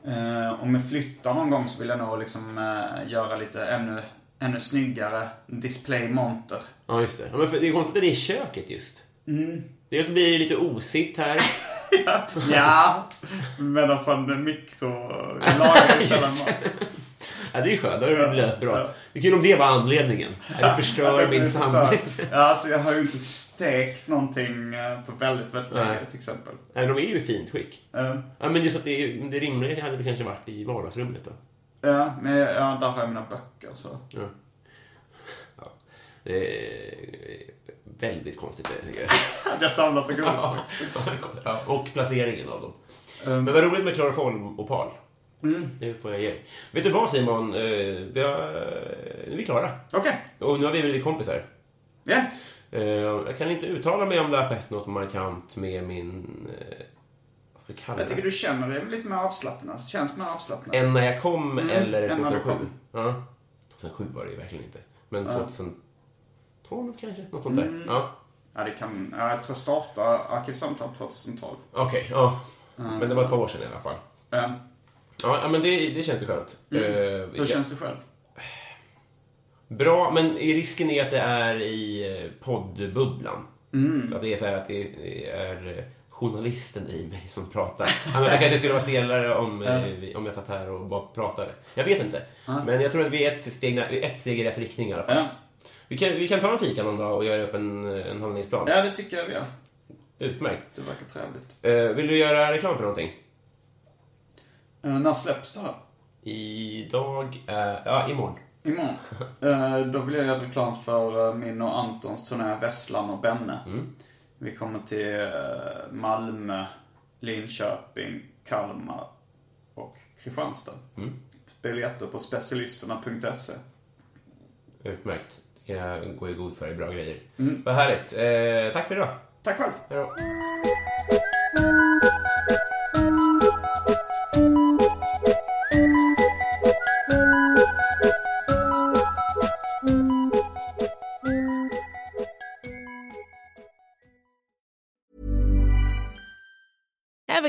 eh, om jag flyttar någon gång så vill jag nog liksom eh, göra lite ännu, ännu snyggare display-monter. Ja, just det. Ja, men för, det är konstigt att det är köket just. Mm. Dels blir det lite ositt här. Ja, men från mikro... Jag lagar ju Just. Ja, det är skönt. Då har du löst bra. Det är kul om det var anledningen. Ja, det förstör min samling. Ja, alltså jag har ju inte stekt någonting eh, på väldigt, väldigt länge Nej. till exempel. Nej, de är ju i fint skick. Eh, Ja, men just att det, det rimliga hade väl kanske varit i vardagsrummet då. Ja, men jag- ja, där har jag mina böcker så. Ja. Ja. Det är väldigt konstigt det, tycker jag. Att jag samlar på. Ja, ja, och placeringen av dem. Um, Men vad roligt med kloroformopal. Mm. Det får jag ge. Vet du vad Simon? Eh, Vi har, nu är vi klara. Okej. Och nu har vi blivit kompisar. Ja. Eh, Jag kan inte uttala mig om det har skett något markant med min... eh, Vad ska jag kalla Jag tycker det? du känner dig lite mer avslappnad. Känns mer avslappnad. Än när jag kom Mm, eller än när du 2007? kom. Ja. 2007 var det ju verkligen inte. Men Ja. 2012 kanske? Något sånt där. Mm. Ja. Ja, det kan... Ja, jag tror starta Arkivsamtal 2012. Okej, ja. Men det var ett par år sedan i alla fall. Ja. Ja, men det, det känns ju skönt. Mm. Eh, Hur känns det själv? Bra, men risken är att det är i eh, poddbubblan. Så att det är så här att det är eh, journalisten i mig som pratar. Men jag kanske skulle vara stelare om, eh, om jag satt här och bara pratade. Jag vet inte. Men jag tror att vi är ett steg, ett steg i rätt riktning i alla fall. Vi, kan, vi kan ta en fika någon dag och göra upp en, en handlingsplan. ja, det tycker jag vi gör. Utmärkt. Det verkar trevligt. Vill du göra reklam för någonting? Uh, när släpps det här? Idag, eh, ja imorgon. Imorgon. Eh, då vill jag göra reklam för eh, min och Antons turné Vesslan och Benne. Vi kommer till eh, Malmö, Linköping, Kalmar och Kristianstad. Biljetter på specialisterna.se. Utmärkt. Det kan jag gå i god för. Bra grejer. Vad härligt. Eh, tack för idag. Tack själv! Hej då.